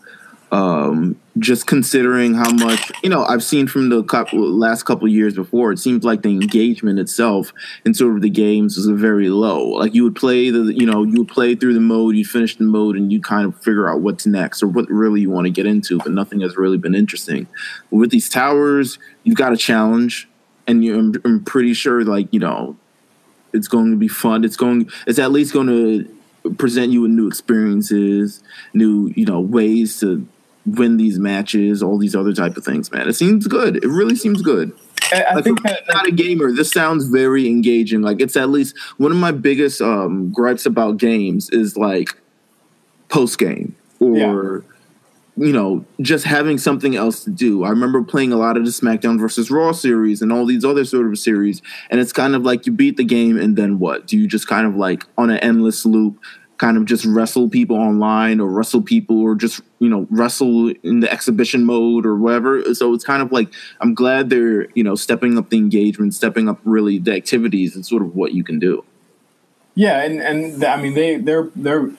Um, just considering how much you know, I've seen from the last couple years before, it seems like the engagement itself in sort of the games was very low. Like you would play the, you know, you would play through the mode, you finish the mode, and you kind of figure out what's next or what really you want to get into. But nothing has really been interesting. With these towers, you've got a challenge and you, I'm pretty sure, like you know, it's going to be fun. It's going, it's at least going to present you with new experiences, new you know ways to win these matches, all these other type of things. Man, it seems good. It really seems good. I, I like, think that, not a gamer. This sounds very engaging. Like it's at least one of my biggest um, gripes about games is like post game or you know just having something else to do. I remember playing a lot of the SmackDown versus Raw series and all these other sort of series, and it's kind of like you beat the game and then what? Do you just kind of like on an endless loop? Kind of just wrestle people online or wrestle people or just, you know, wrestle in the exhibition mode or whatever. So it's kind of like I'm glad they're, you know, stepping up the engagement, stepping up really the activities and sort of what you can do. Yeah, and and I mean they they're they're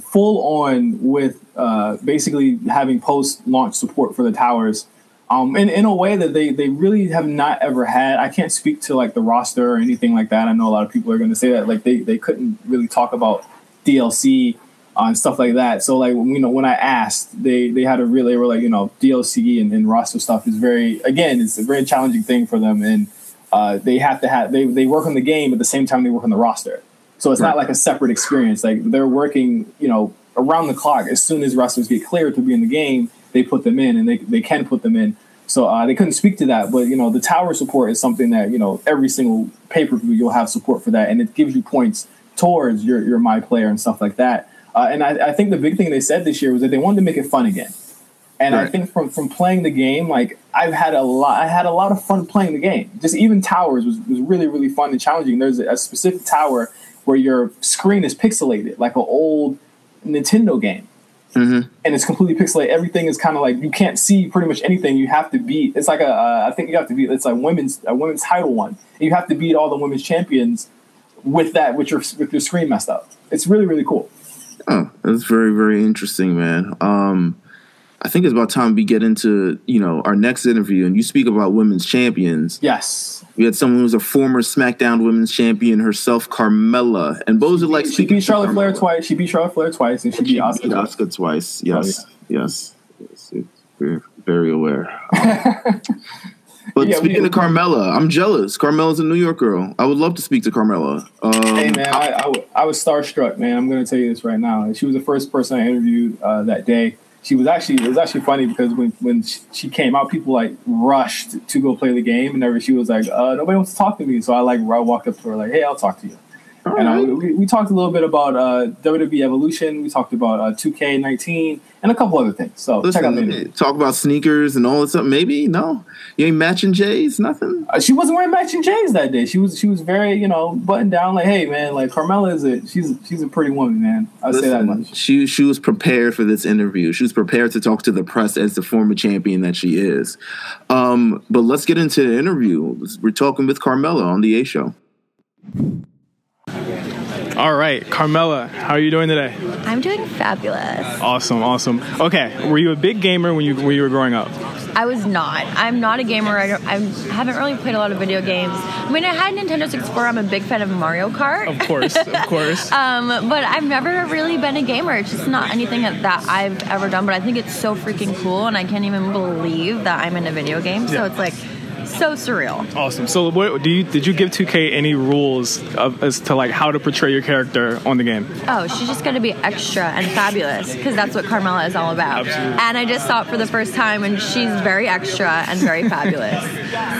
full on with uh, basically having post launch support for the towers. Um, in, in a way that they, they really have not ever had. I can't speak to like the roster or anything like that. I know a lot of people are going to say that like they, they couldn't really talk about DLC and stuff like that. So like you know when I asked, they they had a really they were like you know DLC and, and roster stuff is very again it's a very challenging thing for them and uh, they have to have they they work on the game at the same time they work on the roster. So it's Right. not like a separate experience. Like they're working you know around the clock. As soon as wrestlers get cleared to be in the game, they put them in and they they can put them in. So uh, they couldn't speak to that, but you know the tower support is something that you know every single pay per view you'll have support for that, and it gives you points towards your your my player and stuff like that. Uh, and I, I think the big thing they said this year was that they wanted to make it fun again. And I think from from playing the game, like I've had a lot, I had a lot of fun playing the game. Just even towers was, was really really fun and challenging. There's a, a specific tower where your screen is pixelated, like an old Nintendo game and it's completely pixelated. Everything is kind of like you can't see pretty much anything. You have to beat. It's like a uh, I think you have to beat. It's like women's a women's title one. You have to beat all the women's champions with that with your with your screen messed up. It's really really cool. Oh, that's very, very interesting, man. Um, I think it's about time we get into, you know, our next interview and you speak about women's champions. Yes, We had someone who's a former SmackDown women's champion herself, Carmella. And Bo's are like she beat Charlotte Flair twice. She beat Charlotte Flair twice, and she beat Asuka twice. Twice. Yes, Oh, yes, yes. It's very, very aware. Um, but Yeah, we- speaking of Carmella, I'm jealous. Carmella's a New York girl. I would love to speak to Carmella. Um, Hey man, I, I, w- I was starstruck, man. I'm gonna tell you this right now. She was the first person I interviewed uh, that day. She was actually it was actually funny because when when she- she came out, people like rushed to go play the game, and every she was like, uh, nobody wants to talk to me. So I like I walked up to her like, hey, I'll talk to you. All And uh, right. we, we talked a little bit about uh, WWE Evolution. We talked about uh, 2K19 and a couple other things. So check out the talk about sneakers and all that stuff. Maybe no, you ain't matching J's, nothing. Uh, she wasn't wearing matching J's that day. She was she was very you know buttoned down. Like, hey man, like Carmella is a she's she's a pretty woman, man. I'll say that much. She she was prepared for this interview. She was prepared to talk to the press as the former champion that she is. Um, but let's get into the interview. We're talking with Carmella on the A Show. All right, Carmella, how are you doing today? I'm doing fabulous. Awesome, awesome. Okay, were you a big gamer when you when you were growing up? I was not. I'm not a gamer. I, don't, I haven't really played a lot of video games. I mean, I had Nintendo 64. I'm a big fan of Mario Kart. Of course, of course. um, but I've never really been a gamer. It's just not anything that, that I've ever done. But I think it's so freaking cool, and I can't even believe that I'm in a video game. So Yeah. it's like so surreal. Awesome. So, what do you did you give 2K any rules of, as to like how to portray your character on the game? Oh, she's just going to be extra and fabulous because that's what Carmella is all about. Absolutely. And I just saw it for the first time, and she's very extra and very fabulous.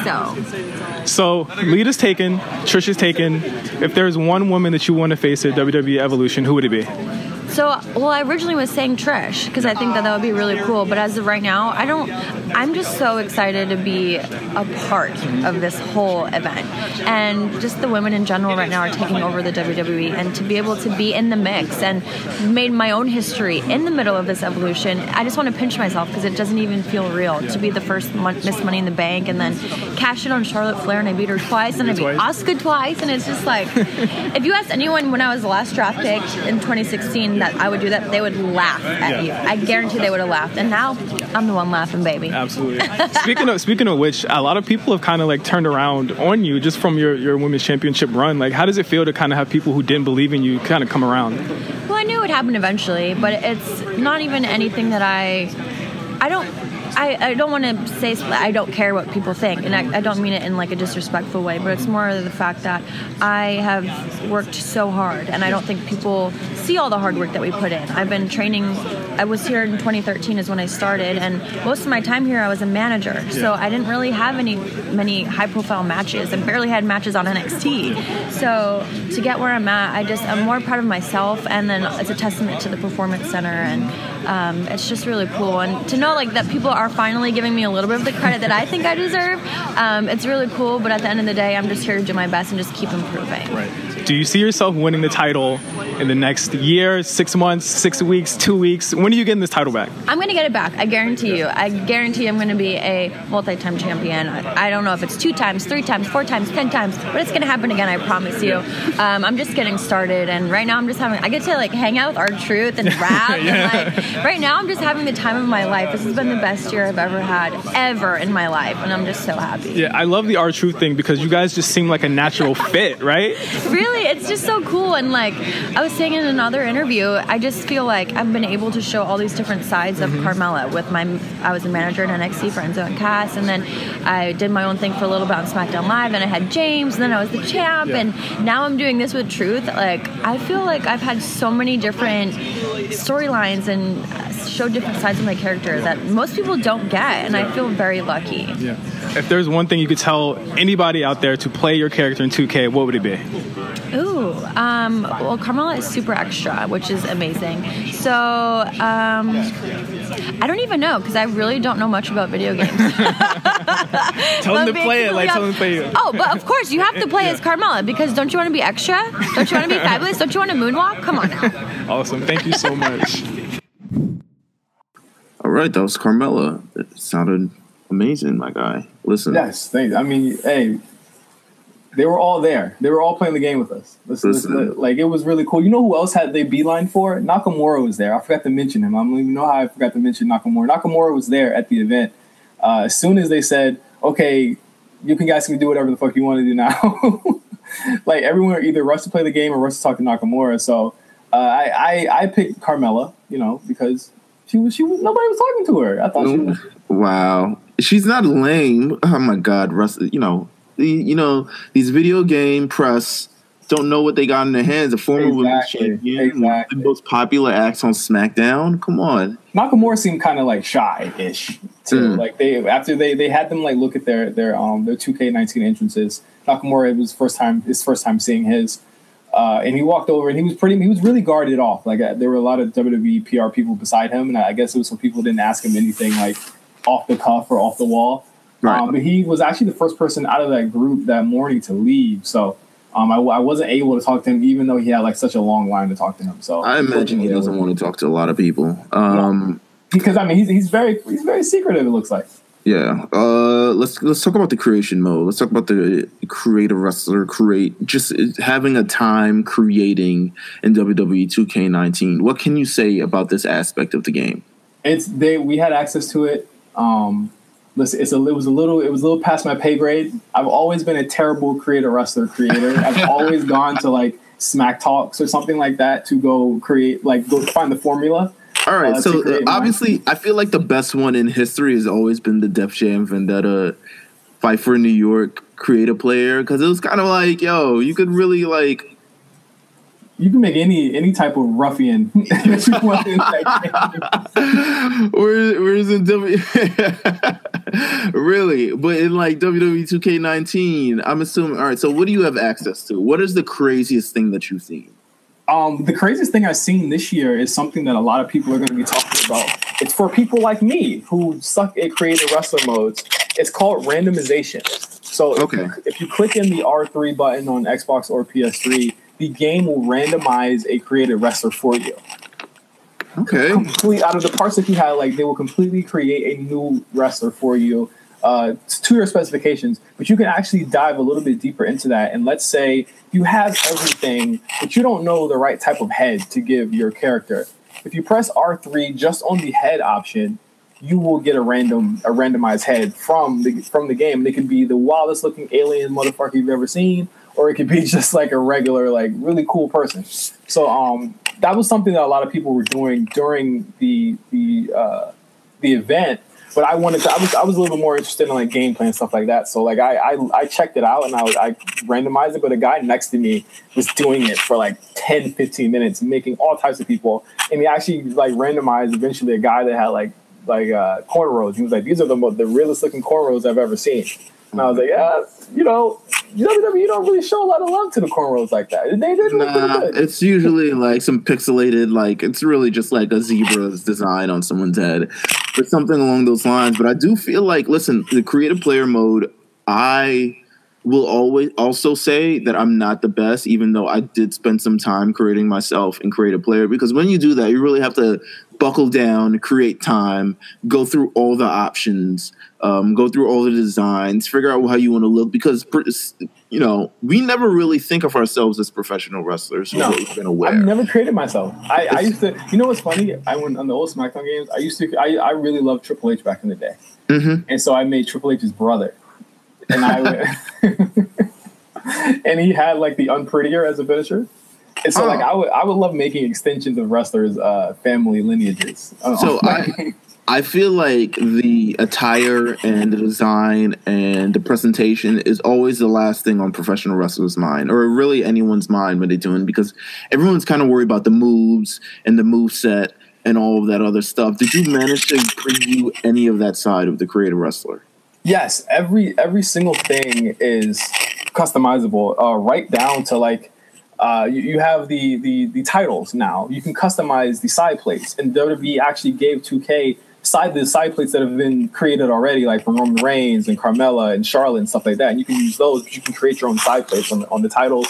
So, So, Lita's taken, Trish is taken. If there's one woman that you want to face at WWE Evolution, who would it be? So well, I originally was saying Trish because I think that that would be really cool. But as of right now, I don't. I'm just so excited to be a part of this whole event, and just the women in general right now are taking over the WWE, and to be able to be in the mix and made my own history in the middle of this evolution. I just want to pinch myself because it doesn't even feel real to be the first mon- Miss Money in the Bank, and then cash in on Charlotte Flair, and I beat her twice, and I beat. Asuka twice, and it's just like, if you ask anyone when I was the last draft pick in 2016 that I would do that, they would laugh at Yeah. you. I guarantee they would have laughed. And now I'm the one laughing, baby. Absolutely. speaking of speaking of which, a lot of people have kind of like turned around on you just from your your women's championship run. Like, how does it feel to kind of have people who didn't believe in you kind of come around? Well, I knew it would happen eventually, but it's not even anything that I. I don't. I, I don't want to say I don't care what people think, and I, I don't mean it in like a disrespectful way, but it's more the fact that I have worked so hard, and I don't think people see all the hard work that we put in. I've been training. I was here in 2013 is when I started, and most of my time here I was a manager, so I didn't really have any many high profile matches, and barely had matches on NXT. So to get where I'm at, I just I'm more proud of myself, and then it's a testament to the performance center, and um, it's just really cool. And to know like that people are finally giving me a little bit of the credit that I think I deserve, um, it's really cool. But at the end of the day, I'm just here to do my best and just keep improving. Right. Do you see yourself winning the title in the next year, six months, six weeks, two weeks? When are you getting this title back? I'm going to get it back. I guarantee you. I guarantee I'm going to be a multi-time champion. I, I don't know if it's two times, three times, four times, ten times, but it's going to happen again. I promise you. Um, I'm just getting started, and right now I'm just having. I get to like hang out with R Truth and rap. Yeah. and, like, right now I'm just having the time of my life. This has been the best year I've ever had, ever in my life, and I'm just so happy. Yeah, I love the R Truth thing because you guys just seem like a natural fit, right? really it's just so cool and like i was saying in another interview i just feel like i've been able to show all these different sides of mm-hmm. carmella with my i was a manager in nxt for enzo and cass and then i did my own thing for a little bit on smackdown live and i had james and then i was the champ Yeah. and now i'm doing this with truth like i feel like i've had so many different storylines and show different sides of my character that most people don't get and i feel very lucky Yeah. If there's one thing you could tell anybody out there to play your character in 2K, what would it be? Ooh, um, well, Carmella is super extra, which is amazing. So, um, I don't even know because I really don't know much about video games. Tell them to play it, like tell them to play it. Oh, but of course you have to play as Carmella because don't you want to be extra? Don't you want to be fabulous? Don't you want to moonwalk? Come on now. Awesome. Thank you so much. All right, that was Carmella. It sounded amazing, my guy. Listen, Yes, thanks. I mean, hey, they were all there. They were all playing the game with us. Listen, Listen. listen, like it was really cool. You know who else had they beeline for? Nakamura was there. I forgot to mention him. I don't even know how I forgot to mention Nakamura. Nakamura was there at the event. Uh, as soon as they said, "Okay, you can guys can do whatever the fuck you want to do now," like everyone either rushed to play the game or rushed to talk to Nakamura. So uh, I, I I picked Carmella, you know, because she was she was nobody was talking to her. I thought she was. Wow, she's not lame. Oh my God, Russ. You know, the, you know these video game press don't know what they got in their hands. A former women's Exactly, champion, one of exactly. the most popular acts on SmackDown. Come on, Nakamura seemed kind of like shy-ish too. Mm. Like they after they they had them like look at their their um their 2K19 entrances. Nakamura it was first time his first time seeing his, uh, and he walked over and he was pretty he was really guarded off. Like uh, there were a lot of WWE PR people beside him, and I guess it was so people didn't ask him anything like off the cuff or off the wall. Right. Um, but he was actually the first person out of that group that morning to leave. So. Um, I, I wasn't able to talk to him, even though he had like such a long line to talk to him. So I imagine he doesn't want to talk to a lot of people. Um, because I mean he's he's very he's very secretive. It looks like. Yeah. Uh, let's let's talk about the creation mode. Let's talk about the creative wrestler create just having a time creating in WWE 2K19. What can you say about this aspect of the game? it's they we had access to it um Listen, it's a, it was a little it was a little past my pay grade. I've always been a terrible creator wrestler creator. I've always gone to like Smack Talks or something like that to go create like go find the formula. All right, uh, so uh, create mine. obviously, I feel like the best one in history has always been the Def Jam Vendetta fight for New York creative player because it was kind of like, yo, you could really like You can make any any type of ruffian that you want in that. Where, where's in W? really, but in like WWE 2K19, I'm assuming. All right, so what do you have access to? What is the craziest thing that you've seen? Um, the craziest thing I've seen this year is something that a lot of people are going to be talking about. It's for people like me who suck at creative wrestler modes. It's called randomization. So if, Okay. you, if you click in the R3 button on Xbox or PS3, the game will randomize a created wrestler for you. Okay, Complete out of the parts that you have, like they will completely create a new wrestler for you uh, to your specifications. But you can actually dive a little bit deeper into that. And let's say you have everything, but you don't know the right type of head to give your character. If you press R3 just on the head option, you will get a random a randomized head from the from the game. And it could be the wildest looking alien motherfucker you've ever seen, or it could be just like a regular, like really cool person. So um that was something that a lot of people were doing during the the uh, the event. But I wanted to. I was I was a little bit more interested in like gameplay and stuff like that. So like I I, I checked it out and I, I randomized it. But a guy next to me was doing it for like 10, 15 minutes, making all types of people. And he actually like randomized eventually a guy that had like like uh, cornrows. He was like, these are the most the realest looking cornrows I've ever seen. And I was like, yeah, you know, WWE you don't really show a lot of love to the cornrows like that. They nah, good. it's usually like some pixelated, like it's really just like a zebra's design on someone's head, or something along those lines. But I do feel like, listen, the creative player mode, I will always also say that I'm not the best, even though I did spend some time creating myself in creative player. Because when you do that, you really have to buckle down, create time, go through all the options, um, go through all the designs, figure out how you want to look. Because you know, we never really think of ourselves as professional wrestlers. No. what we're gonna wear. I've never created myself. I, I used to. You know what's funny? I went on the old SmackDown games. I used to. I, I really loved Triple H back in the day, Mhm. and so I made Triple H's brother, and I went, and he had like the unprettier as a finisher. And so, Oh. like, I would I would love making extensions of wrestlers' uh, family lineages. Uh, So I, I feel like the attire and the design and the presentation is always the last thing on professional wrestlers' mind, or really anyone's mind when they're doing, because everyone's kind of worried about the moves and the move set and all of that other stuff. Did you manage to preview any of that side of the creative wrestler? Yes, every every single thing is customizable, uh, right down to like uh, you, you have the, the the titles now. You can customize the side plates, and WWE actually gave 2K side the side plates that have been created already, like from Roman Reigns and Carmella and Charlotte and stuff like that. And you can use those. But you can create your own side plates on the, on the titles.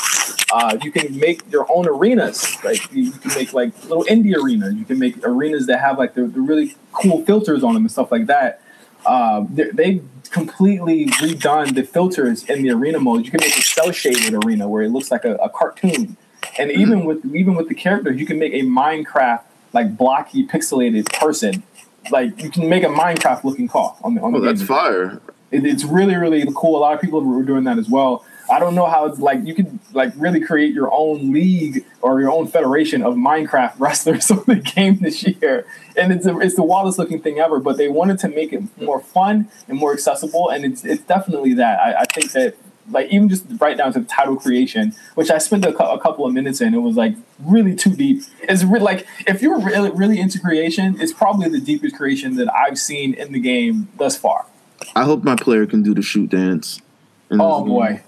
Uh, you can make your own arenas. Like you, can make like little indie arenas. You can make arenas that have like the, the really cool filters on them and stuff like that uh, they, they've completely redone the filters in the arena mode. You can make a cell shaded arena where it looks like a, a cartoon, and even with even with the characters, you can make a Minecraft like blocky pixelated person. Like you can make a Minecraft looking car on the on Oh, the that's fire. It, it's really really cool. A lot of people were doing that as well. I don't know how it's like you can like really create your own league or your own federation of Minecraft wrestlers on the game this year, and it's a, it's the wildest looking thing ever. But they wanted to make it more fun and more accessible, and it's it's definitely that. I, I think that like even just right down to the title creation, which I spent a, cou- a couple of minutes in, it was like really too deep. It's re- like if you're really really into creation, it's probably the deepest creation that I've seen in the game thus far. I hope my player can do the shoot dance. this Oh boy.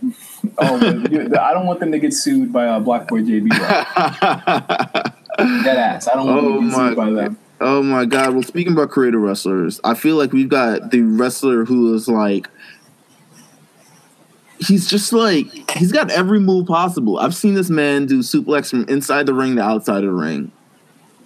Oh, I don't want them to get sued by uh, BlocBoy JB. though. Dead ass. I don't want Oh them to get my sued by them. Oh my god! Well, speaking about creative wrestlers, I feel like we've got the wrestler who is like, he's just like he's got every move possible. I've seen this man do suplex from inside the ring to outside of the ring.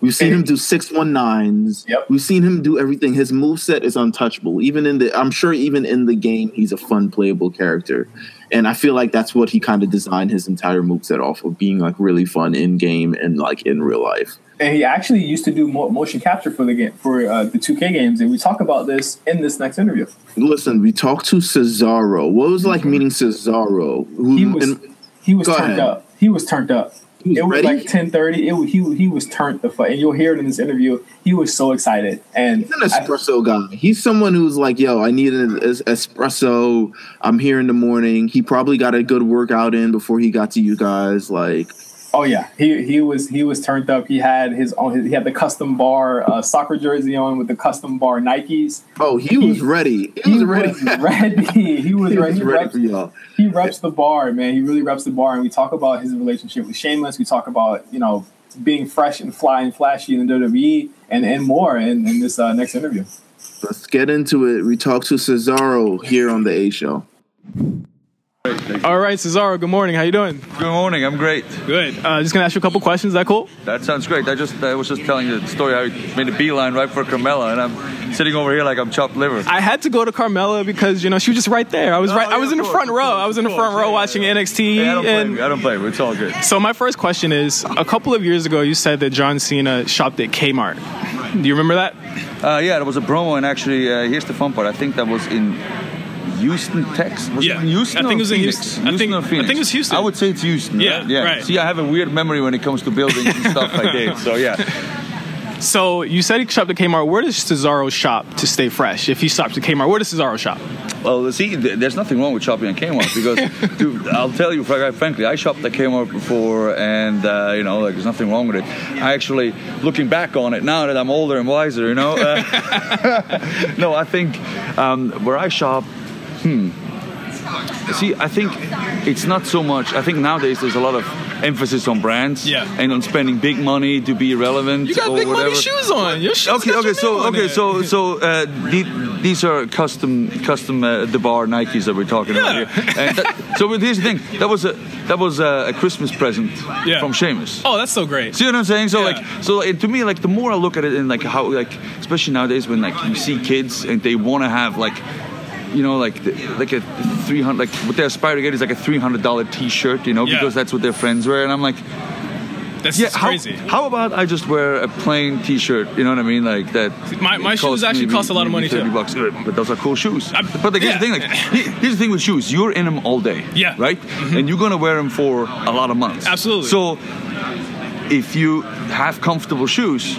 We've seen him do six one nines. Yep. We've seen him do everything. His move set is untouchable. Even in the, I'm sure even in the game, he's a fun playable character. And I feel like that's what he kind of designed his entire move set off of being like really fun in game and like in real life. And he actually used to do mo- motion capture for the game for uh, the 2K games, and we talk about this in this next interview. Listen, we talked to Cesaro. What was it like meeting Cesaro? Who, He was and- he was turned ahead. up. He was turned up. Was it was ready? like 10:30. It was, he he was turned the fuck, and you'll hear it in this interview. He was so excited, and He's an espresso guy. He's someone who's like, yo, I need an es- espresso. I'm here in the morning. He probably got a good workout in before he got to you guys. Like, Oh yeah, he he was he was turned up. He had his own. He had the custom bar uh, soccer jersey on with the custom bar Nikes. oh, he was ready. He, was ready. was ready. He was he ready. was He reps, for y'all. he reps the bar, man. He really reps the bar. And we talk about his relationship with Sheamus. We talk about you know being fresh and fly and flashy in the WWE and and more in, in this uh, next interview. Let's get into it. We talked to Cesaro here on the A Show. All right, Cesaro. Good morning. How you doing? Good morning. I'm great. Good. Uh, just gonna ask you a couple questions. Is that cool? That sounds great. I just I was just telling you the story how I made a beeline right for Carmella, and I'm sitting over here like I'm chopped liver. I had to go to Carmella because you know she was just right there. I was Oh, right. I was in the course, front row. course, I was in the front course. row Yeah, watching yeah. NXT. Hey, I don't blame and you. I don't blame you. It's all good. so my first question is: a couple of years ago, you said that John Cena shopped at Kmart. Do you remember that? Uh, yeah, there was a promo, and actually, uh, here's the fun part. I think that was in Houston, Texas. Was Yeah. it in Houston I think it was in Phoenix? Houston. I think- or I think it was Houston. I would say it's Houston. Yeah, right? yeah. right. See, I have a weird memory when it comes to buildings and stuff like that. So yeah, So you said he shopped at Kmart. Where does Cesaro shop to stay fresh? If he shops at Kmart, where does Cesaro shop? Well, see, th- there's nothing wrong with shopping at Kmart because, dude, I'll tell you, frankly, I shopped at Kmart before, and uh, you know, like, there's nothing wrong with it. I actually, looking back on it now that I'm older and wiser, you know, uh, no, I think um, where I shop, hmm. See, I think it's not so much. I think nowadays there's a lot of emphasis on brands Yeah. and on spending big money to be relevant You got or big whatever. money shoes on. Your shoes Okay, okay, so okay, it. so so uh, the, these are custom custom uh, the bar Nikes that we're talking Yeah. about here. And that, so here's the thing, that was a that was a, a Christmas present Yeah. from Sheamus. Oh, that's so great. See what I'm saying? So Yeah. like, so to me, like the more I look at it, and like how, like especially nowadays when like you see kids and they want to have like, you know, like the, like a three hundred, like what they aspire to get is like a three hundred dollar T-shirt, you know, Yeah. because that's what their friends wear, and I'm like, That's yeah, how, crazy. how about I just wear a plain T-shirt? You know what I mean? Like that. My- my shoes actually maybe- cost a lot of money, too. 30 bucks, Uh, but those are cool shoes. I- but like, here's yeah. the thing: like, here's the thing with shoes. You're in them all day. Yeah. Mm-hmm. Right. And you're gonna wear them for a lot of months. Absolutely. So, if you have comfortable shoes.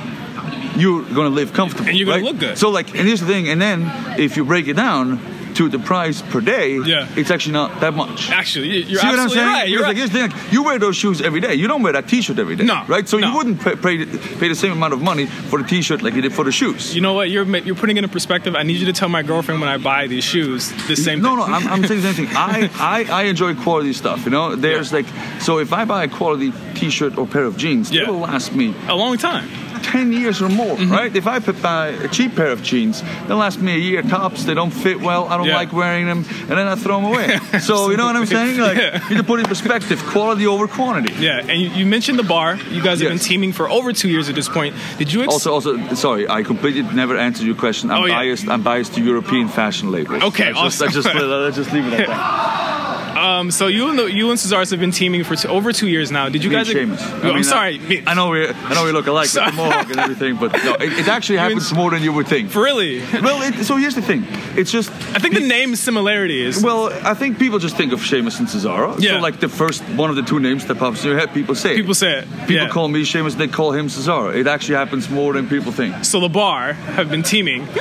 You're gonna live comfortable, And you're gonna right? look good. So, like, and here's the thing. And then, if you break it down to the price per day, Yeah. it's actually not that much. Actually, you- you're See what I'm saying? right. You're right. like, thing: you wear those shoes every day. You don't wear that T-shirt every day, No, right? So no. you wouldn't pay, pay, pay the same amount of money for the T-shirt like you did for the shoes. You know what? You're you're putting it in perspective. I need you to tell my girlfriend when I buy these shoes the same. no, thing. no, I'm, I'm saying the same thing. I, I, I enjoy quality stuff. You know, there's like, so if I buy a quality T-shirt or pair of jeans, Yeah. it'll last me a long time. 10 years or more, Mm-hmm. right? If I put buy a cheap pair of jeans, they'll last me a year tops. They don't fit well. I don't Yeah. like wearing them, and then I throw them away. so you know what I'm saying? Like Yeah. you need to put it in perspective: quality over quantity. Yeah, and you, you mentioned the bar. You guys have been teaming for over two years at this point. Did you? Ex- Also, also, sorry, I completely never answered your question. I'm Oh, yeah. biased. I'm biased to European fashion labels. Okay, I just, I just, let's just leave it at that. um, so you and the, you and Cesaris have been teaming for t- over two years now. Did you Me guys? Oh, I mean, I'm sorry. I, I know we, I know we look alike with Sorry. the and everything, but no, it, it actually happens more than you would think. Really? Well, it, so here's the thing. It's just. I think the name similarity is. Well, I think people just think of Sheamus and Cesaro. Yeah. So, like the first one of the two names that pops in your head, people say. it. people say it. People yeah. call me Sheamus, they call him Cesaro. It actually happens more than people think. So the bar have been teaming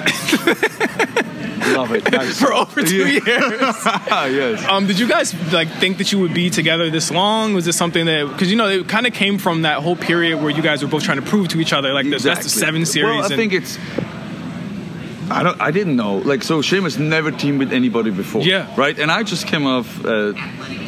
Love it. Nice. for over two years. yes. Um, did you guys like think that you would be together this long? Was this something that because you know it kind of came from that whole period where you guys were both trying to prove to each other like the best of seven series? Well, I and- think it's. I don't. I didn't know. Like, so Sheamus never teamed with anybody before. Yeah. Right. And I just came off, uh,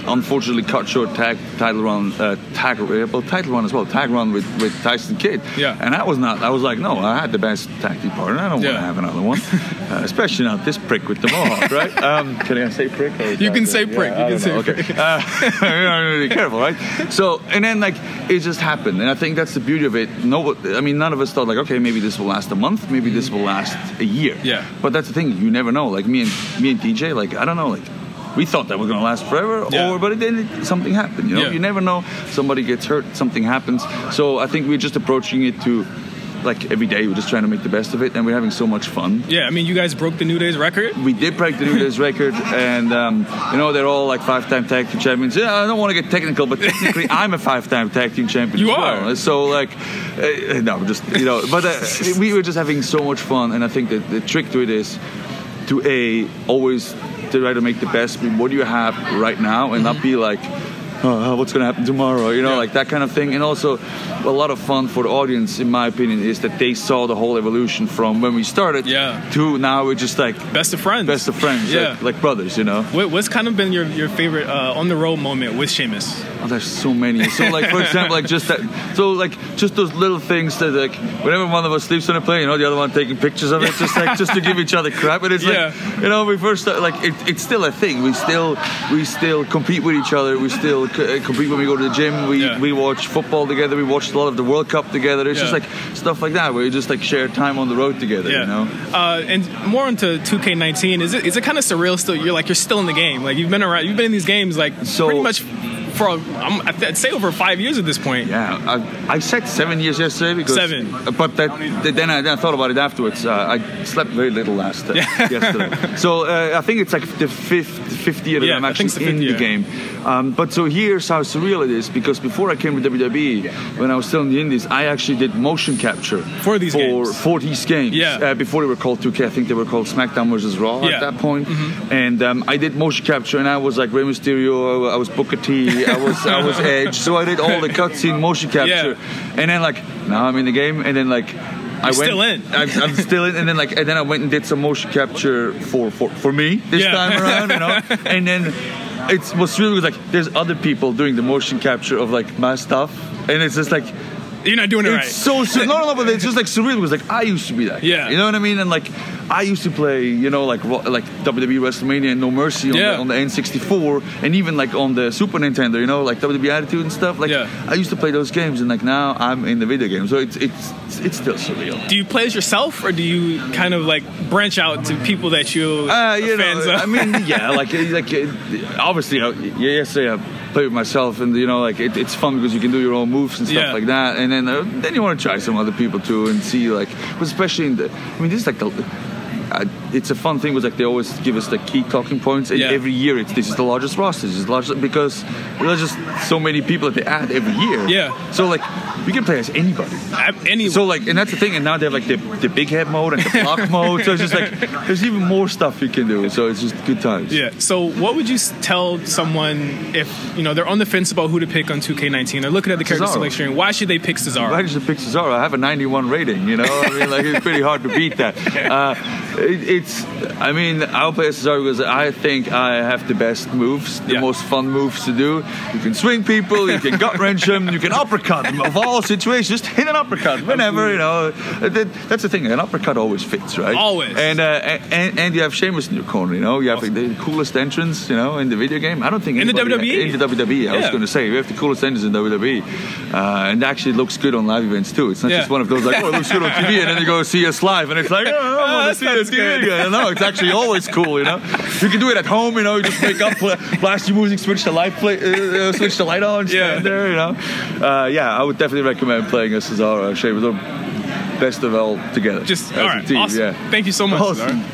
unfortunately, cut short tag title run, uh, tag, uh, well, title run as well, tag run with with Tyson Kidd. Yeah. And that was not. I was like, no, I had the best tag team partner. I don't Yeah. want to have another one, uh, especially not this prick with the mohawk, right? Um, can I say prick? You can say prick, you can don't know. say okay. Uh, you know, be careful, right? So, and then like it just happened, and I think that's the beauty of it. No, I mean, none of us thought like, okay, maybe this will last a month, maybe this will last a year. Yeah. But that's the thing, you never know. Like me and me and DJ, like I don't know, like we thought that was to last forever, Yeah. or but then something happened. You know, Yeah. you never know. Somebody gets hurt, something happens. So I think we're just approaching it to like every day. We're just trying to make the best of it, and we're having so much fun. Yeah, I mean, you guys broke the New Day's record. We did break the New Day's record, and um, you know they're all like five-time tag team champions. Yeah, I don't want to get technical, but technically I'm a five-time tag team champion. You are. well. So like, uh, no, just you know, but uh, we were just having so much fun, and I think that the trick to it is to a always to try to make the best what you have right now, and not be like. Oh, what's going to happen tomorrow? You know, Yeah. like that kind of thing. And also, a lot of fun for the audience, in my opinion, is that they saw the whole evolution from when we started Yeah. to now we're just like Best of friends. best of friends, Yeah. like, like brothers, you know. What, what's kind of been your, your favorite uh, on the road moment with Sheamus? Oh, there's so many. So like for example, like just that. So like just those little things that like whenever one of us sleeps on a plane, you know, the other one taking pictures of it, just like just to give each other crap. And it's Yeah. like you know, we first started, like it, it's still a thing. We still we still compete with each other. We still compete when we go to the gym. We Yeah. we watch football together. We watched a lot of the World Cup together. It's just like stuff like that where you just like share time on the road together. Yeah. You know. Uh, and more into 2K19. Is it is it kind of surreal still? You're like you're still in the game. Like you've been around. You've been in these games like So- pretty much for I'm, I'd say over five years at this point. Yeah, I, I said seven years yesterday because Seven. But that, then I, then I thought about it afterwards. Uh, I slept very little last uh, yesterday, so uh, I think it's like the fifth fifth year that Yeah, I'm I think it's actually the in fifth the game. Um, but so here's how surreal it is because before I came to WWE, when I was still in the Indies, I actually did motion capture For these for games. for these games. Yeah. Uh, before they were called 2K, I think they were called SmackDown versus Raw Yeah. Mm-hmm. at that point. And um, I did motion capture, and I was like Rey Mysterio, I was Booker T, I was I was Edge. So I did all the cutscene motion capture, and then like now I'm in the game, and then like. I went, still in. I'm, I'm still in, and then like, and then I went and did some motion capture for for, for me this Yeah. time around, you know. and then it's what's really was like, there's other people doing the motion capture of like my stuff, and it's just like You're not doing it it's right. so sur- no, no, no, but it's just like surreal because like I used to be that. guy, Yeah. you know what I mean. And like I used to play, you know, like like WWE WrestleMania and No Mercy on, Yeah. the, on the N64, and even like on the Super Nintendo, you know, like WWE Attitude and stuff. Like Yeah. I used to play those games, and like now I'm in the video game, so it's it's it's still surreal. do you play as yourself or do you kind of like branch out to people that you Uh, you fans know, of? I mean, yeah, like, like, obviously, uh, yeah, yesterday I played with myself, and you know, like, it, it's fun because you can do your own moves and stuff Yeah. like that, and then uh, then you want to try some other people too and see, like, especially in the, I mean, this is like the. Uh, it's a fun thing was like they always give us the key talking points and Yeah. every year it's this is the largest roster this is the largest because there's just so many people that they add every year Yeah. so like you can play as anybody any so like, and that's the thing. And now they have like the, the big head mode and the block mode. So it's just like there's even more stuff you can do. So it's just good times. Yeah. So, what would you tell someone if you know they're on the fence about who to pick on 2K19? They're looking at the character Cesaro. selection. Why should they pick Cesaro? Why did you pick Cesaro? I have a 91 rating. You know, I mean, like it's pretty hard to beat that. Uh, it, it's, I mean, I'll play Cesaro because I think I have the best moves, the Yeah. most fun moves to do. You can swing people, you can gut wrench them, you can uppercut them. Of all situations, just hit an uppercut whenever. You know, That- that's the thing. An uppercut always fits, right? Always. And uh, and, and you have Sheamus in your corner. You know, you have like, the coolest entrance. You know, in the video game. I don't think In the WWE? In the WWE, I was going to say we have the coolest entrance in WWE, uh, and actually it looks good on live events too. It's not Yeah. just one of those like, oh, it looks good on TV, and then you go see us live, and it's like, oh, I want to see it sounds on TV again. No, it's actually always cool. You know, you can do it at home. You know, you just wake up, pl- blast your music, switch the light, play, uh, uh, switch the light on, stand Yeah. there. You know, uh, yeah, I would definitely recommend playing a Cesaro. Sheamus, or best of all together. Just as all a team, awesome. Yeah. Thank you so much. Awesome.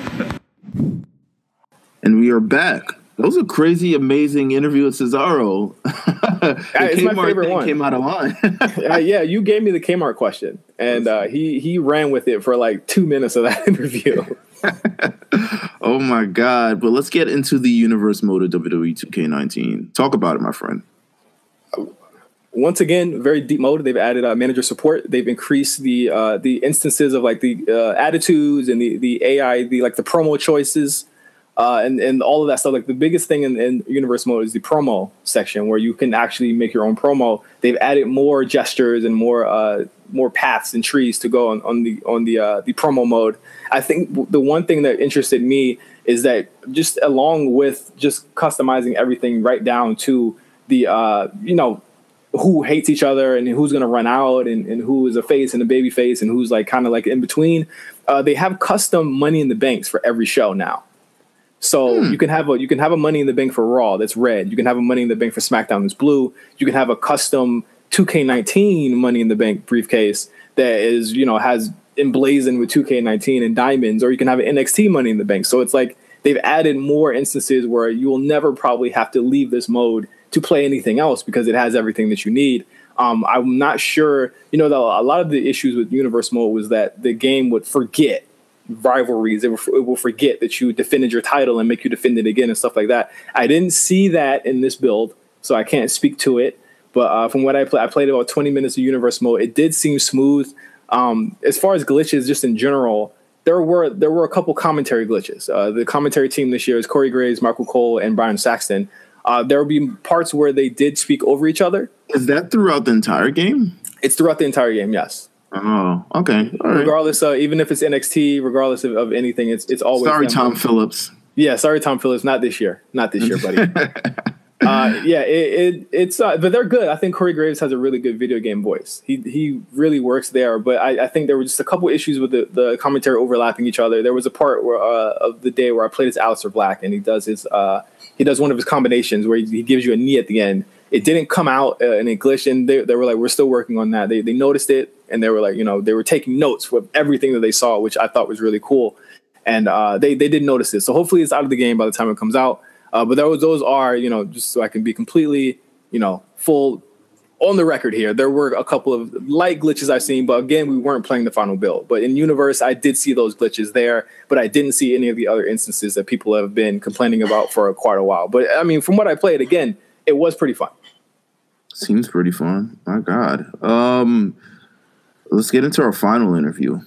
And we are back. That was a crazy, amazing interview with Cesaro. the it's my favorite thing one. Came out of line. uh, yeah, you gave me the Kmart question, and uh, he he ran with it for like two minutes of that interview. oh my god! But let's get into the universe mode of WWE 2K19. Talk about it, my friend. Once again, very deep mode. They've added uh, manager support. They've increased the uh, the instances of like the uh, attitudes and the the AI, the like the promo choices, uh, and and all of that stuff. Like the biggest thing in, in universe mode is the promo section where you can actually make your own promo. They've added more gestures and more uh, more paths and trees to go on, on the on the uh, the promo mode. I think the one thing that interested me is that just along with just customizing everything right down to the uh, you know who hates each other and who's going to run out and, and who is a face and a baby face and who's like kind of like in between. Uh, they have custom money in the banks for every show now. So you can have a you can have a Money in the Bank for Raw that's red. You can have a Money in the Bank for SmackDown that's blue. You can have a custom 2K19 Money in the Bank briefcase that is you know has emblazoned with 2K19 and diamonds, or you can have an NXT Money in the Bank. So it's like they've added more instances where you will never probably have to leave this mode to play anything else because it has everything that you need. Um, I'm not sure, you know, the, a lot of the issues with Universe Mode was that the game would forget rivalries. It will, it will forget that you defended your title and make you defend it again and stuff like that. I didn't see that in this build, so I can't speak to it. But uh, from what I played, I played about 20 minutes of Universe Mode. It did seem smooth. Um, as far as glitches, just in general, there were there were a couple commentary glitches. Uh, the commentary team this year is Corey Graves, Michael Cole, and Byron Saxton. Uh, there will be parts where they did speak over each other. Is that throughout the entire game? It's throughout the entire game. Yes. Oh, okay. All right. Regardless, uh, even if it's NXT, regardless of, of anything, it's it's always Sorry. Tom Phillips. Yeah, sorry, Tom Phillips. Not this year. Not this year, buddy. uh, yeah, it, it it's uh, but they're good. I think Corey Graves has a really good video game voice. He he really works there. But I, I think there were just a couple issues with the, the commentary overlapping each other. There was a part where uh, of the day where I played as Aleister Black, and he does his uh, he does one of his combinations where he, he gives you a knee at the end. It didn't come out uh, in English, and they, they were like, "We're still working on that." They they noticed it, and they were like, you know, they were taking notes with everything that they saw, which I thought was really cool. And uh, they they did notice it, so hopefully it's out of the game by the time it comes out. Uh, but those those are you know just so I can be completely you know full on the record here. There were a couple of light glitches I've seen, but again we weren't playing the final build. But in universe, I did see those glitches there, but I didn't see any of the other instances that people have been complaining about for quite a while. But I mean, from what I played, again, it was pretty fun. Seems pretty fun. My God. Um, let's get into our final interview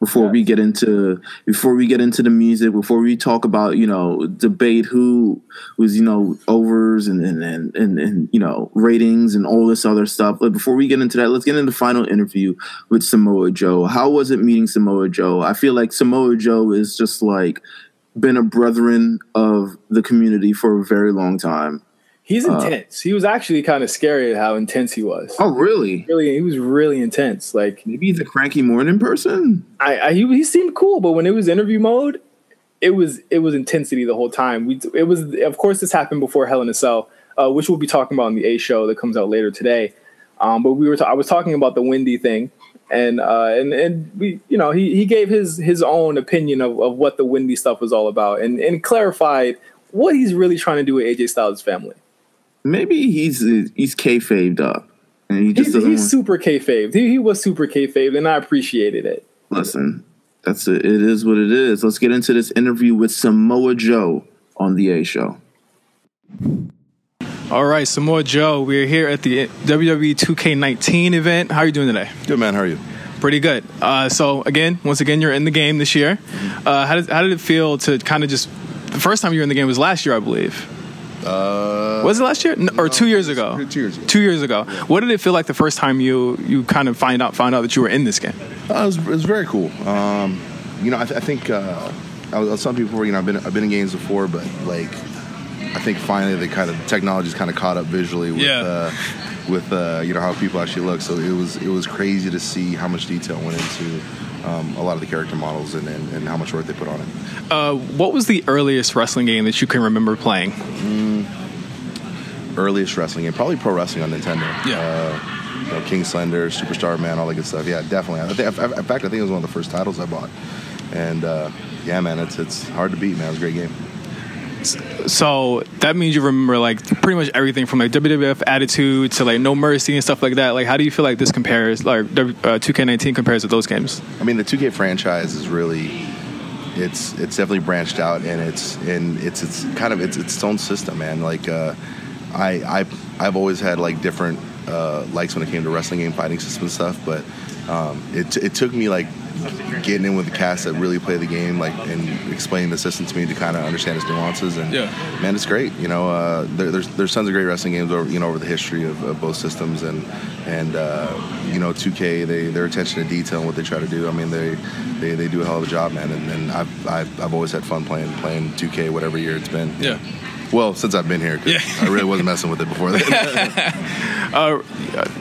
before we get into before we get into the music before we talk about you know debate who was you know overs and and and, and, and you know ratings and all this other stuff but before we get into that let's get into the final interview with samoa joe how was it meeting samoa joe i feel like samoa joe is just like been a brethren of the community for a very long time He's intense. he was actually kind of scary at how intense he was. oh really Really, he was really intense. Like maybe he's a cranky morning person I, I he, he seemed cool, but when it was interview mode, it was it was intensity the whole time. We it was of course this happened before Hell in a Cell, uh, which we'll be talking about on the A show that comes out later today. Um, but we were ta- I was talking about the Wendy thing, and uh, and and we you know he he gave his his own opinion of, of what the Wendy stuff was all about, and and clarified what he's really trying to do with AJ Styles' family. Maybe he's he's kayfabed up and he just He's, doesn't he's want- super kayfabe. He, he was super kayfabe, and I appreciated it. Listen, that's it. It is what it is. Let's get into this interview with Samoa Joe on the A Show. All right, Samoa Joe, we're here at the WWE 2K19 event. How are you doing today? Good man, how are you? Pretty good. Uh, so again, once again, you're in the game this year. Uh, how did how did it feel to kind of just the first time you were in the game was last year, I believe. Uh, Was it last year No, or two years ago? Two years ago. Two years ago. What did it feel like the first time you you kind of find out found out that you were in this game? Uh, it, was, it was very cool. Um, you know, I, th- I think uh, I was I was telling people before. You know, I've been I've been in games before, but like, I think finally the kind of technology's kind of caught up visually with Yeah. uh, with uh, you know how people actually look. So it was it was crazy to see how much detail went into um, a lot of the character models and, and, and how much work they put on it. Uh, what was the earliest wrestling game that you can remember playing? Earliest wrestling game, probably pro wrestling on Nintendo. Yeah. Uh, you know, King Slender, Superstar Man, all that good stuff. Yeah, definitely. I think, in fact, I think it was one of the first titles I bought. And uh, yeah, man, it's it's hard to beat, man. It was a great game. So that means you remember like pretty much everything from like WWF Attitude to like No Mercy and stuff like that. Like, how do you feel like this compares, like uh, 2K19 compares to those games? I mean, the 2K franchise is really it's it's definitely branched out and it's and it's it's kind of it's its own system, man. Like uh, I I I've always had like different uh, likes when it came to wrestling game fighting system and stuff, but um, it it took me like getting in with the cast that really play the game, like and explaining the system to me to kind of understand its nuances. And Yeah. man, it's great. You know, uh, there, there's there's tons of great wrestling games over you know over the history of, of both systems, and and uh, you know 2K they their attention to detail and what they try to do. I mean they they, they do a hell of a job, man. And, and I've, I've I've always had fun playing playing 2K whatever year it's been. Yeah. Well, since I've been here, Yeah. I really wasn't messing with it before. Uh,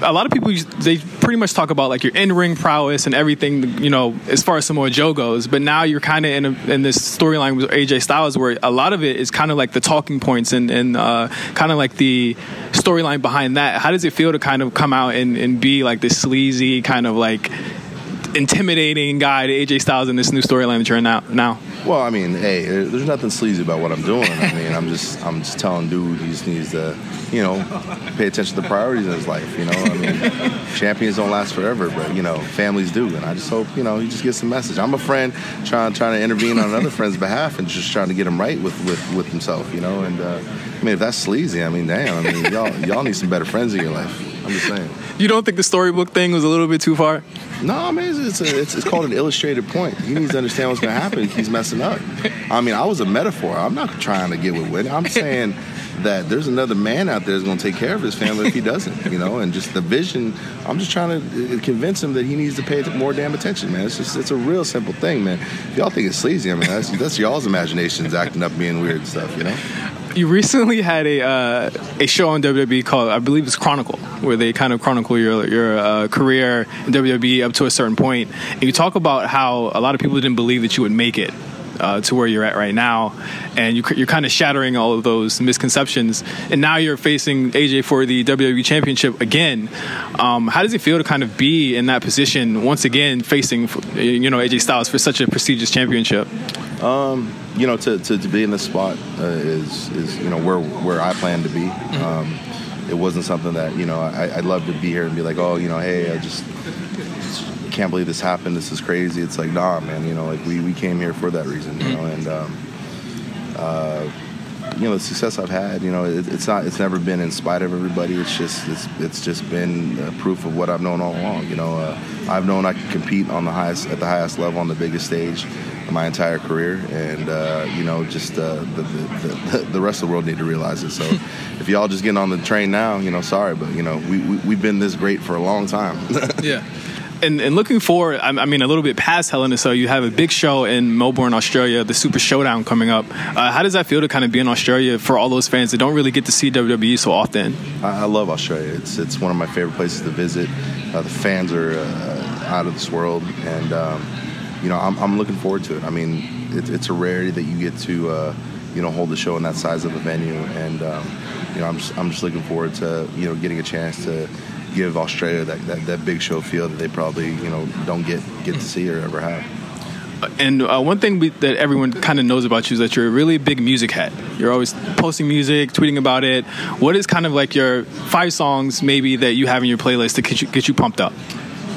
a lot of people they pretty pretty much talk about like your in ring prowess and everything, you know, as far as Samoa Joe goes. But now you're kind of in, a, in this storyline with AJ Styles where a lot of it is kind of like the talking points and, and uh, kind of like the storyline behind that. How does it feel to kind of come out and, and be like this sleazy kind of like intimidating guy to AJ Styles in this new storyline that you're in now? now? Well, I mean, hey, there's nothing sleazy about what I'm doing. I mean, I'm just I'm just telling dude he just needs to, you know, pay attention to the priorities in his life. You know, I mean, champions don't last forever, but you know, families do. And I just hope you know he just gets the message. I'm a friend trying trying to intervene on another friend's behalf and just trying to get him right with with, with himself. You know, and uh, I mean, if that's sleazy, I mean, damn, I mean, y'all y'all need some better friends in your life. I'm just saying. You don't think the storybook thing was a little bit too far? No, I mean it's, a, it's, it's called an illustrated point. He needs to understand what's going to happen. He's messing up. I mean, I was a metaphor. I'm not trying to get with Whitney. I'm saying that there's another man out there that's going to take care of his family if he doesn't. You know, and just the vision. I'm just trying to uh, convince him that he needs to pay more damn attention, man. It's just it's a real simple thing, man. If y'all think it's sleazy, I mean that's that's y'all's imaginations acting up, being weird and stuff. You know you recently had a uh, a show on WWE called I believe it's Chronicle, where they kind of chronicle your your uh, career in WWE up to a certain point. and you talk about how a lot of people didn't believe that you would make it. Uh, to where you're at right now, and you, are kind of shattering all of those misconceptions. And now you're facing AJ for the WWE Championship again. Um, how does it feel to kind of be in that position once again, facing you know AJ Styles for such a prestigious championship? Um, you know, to, to, to, be in this spot uh, is is you know where where I plan to be. Mm-hmm. Um, it wasn't something that you know I, would love to be here and be like, oh, you know, hey, I just can't believe this happened. This is crazy. It's like, nah, man. You know, like we, we came here for that reason. You know, and um, uh, you know the success I've had. You know, it, it's not. It's never been in spite of everybody. It's just. It's. It's just been uh, proof of what I've known all along. You know, uh, I've known I can compete on the highest at the highest level on the biggest stage my entire career, and uh, you know, just uh, the, the, the, rest of the world need to realize it. So, if y'all just getting on the train now, you know, sorry, but you know, we, we we've been this great for a long time. yeah. And, and, looking forward, I, mean, a little bit past Hell in a Cell, you have a big show in Melbourne, Australia, the Super Showdown coming up. Uh, how does that feel to kind of be in Australia for all those fans that don't really get to see WWE so often? I, I love Australia. It's it's one of my favorite places to visit. Uh, the fans are uh, out of this world, and um, you know, I'm, I'm looking forward to it. I mean, it, it's a rarity that you get to, uh, you know, hold a show in that size of a venue, and um, you know, I'm just, I'm just looking forward to, you know, getting a chance to give Australia that, that, that big show feel that they probably, you know, don't get get to see or ever have. And uh, one thing we, that everyone kind of knows about you is that you're a really big music head. You're always posting music, tweeting about it. What is kind of like your five songs maybe that you have in your playlist to get you, get you pumped up?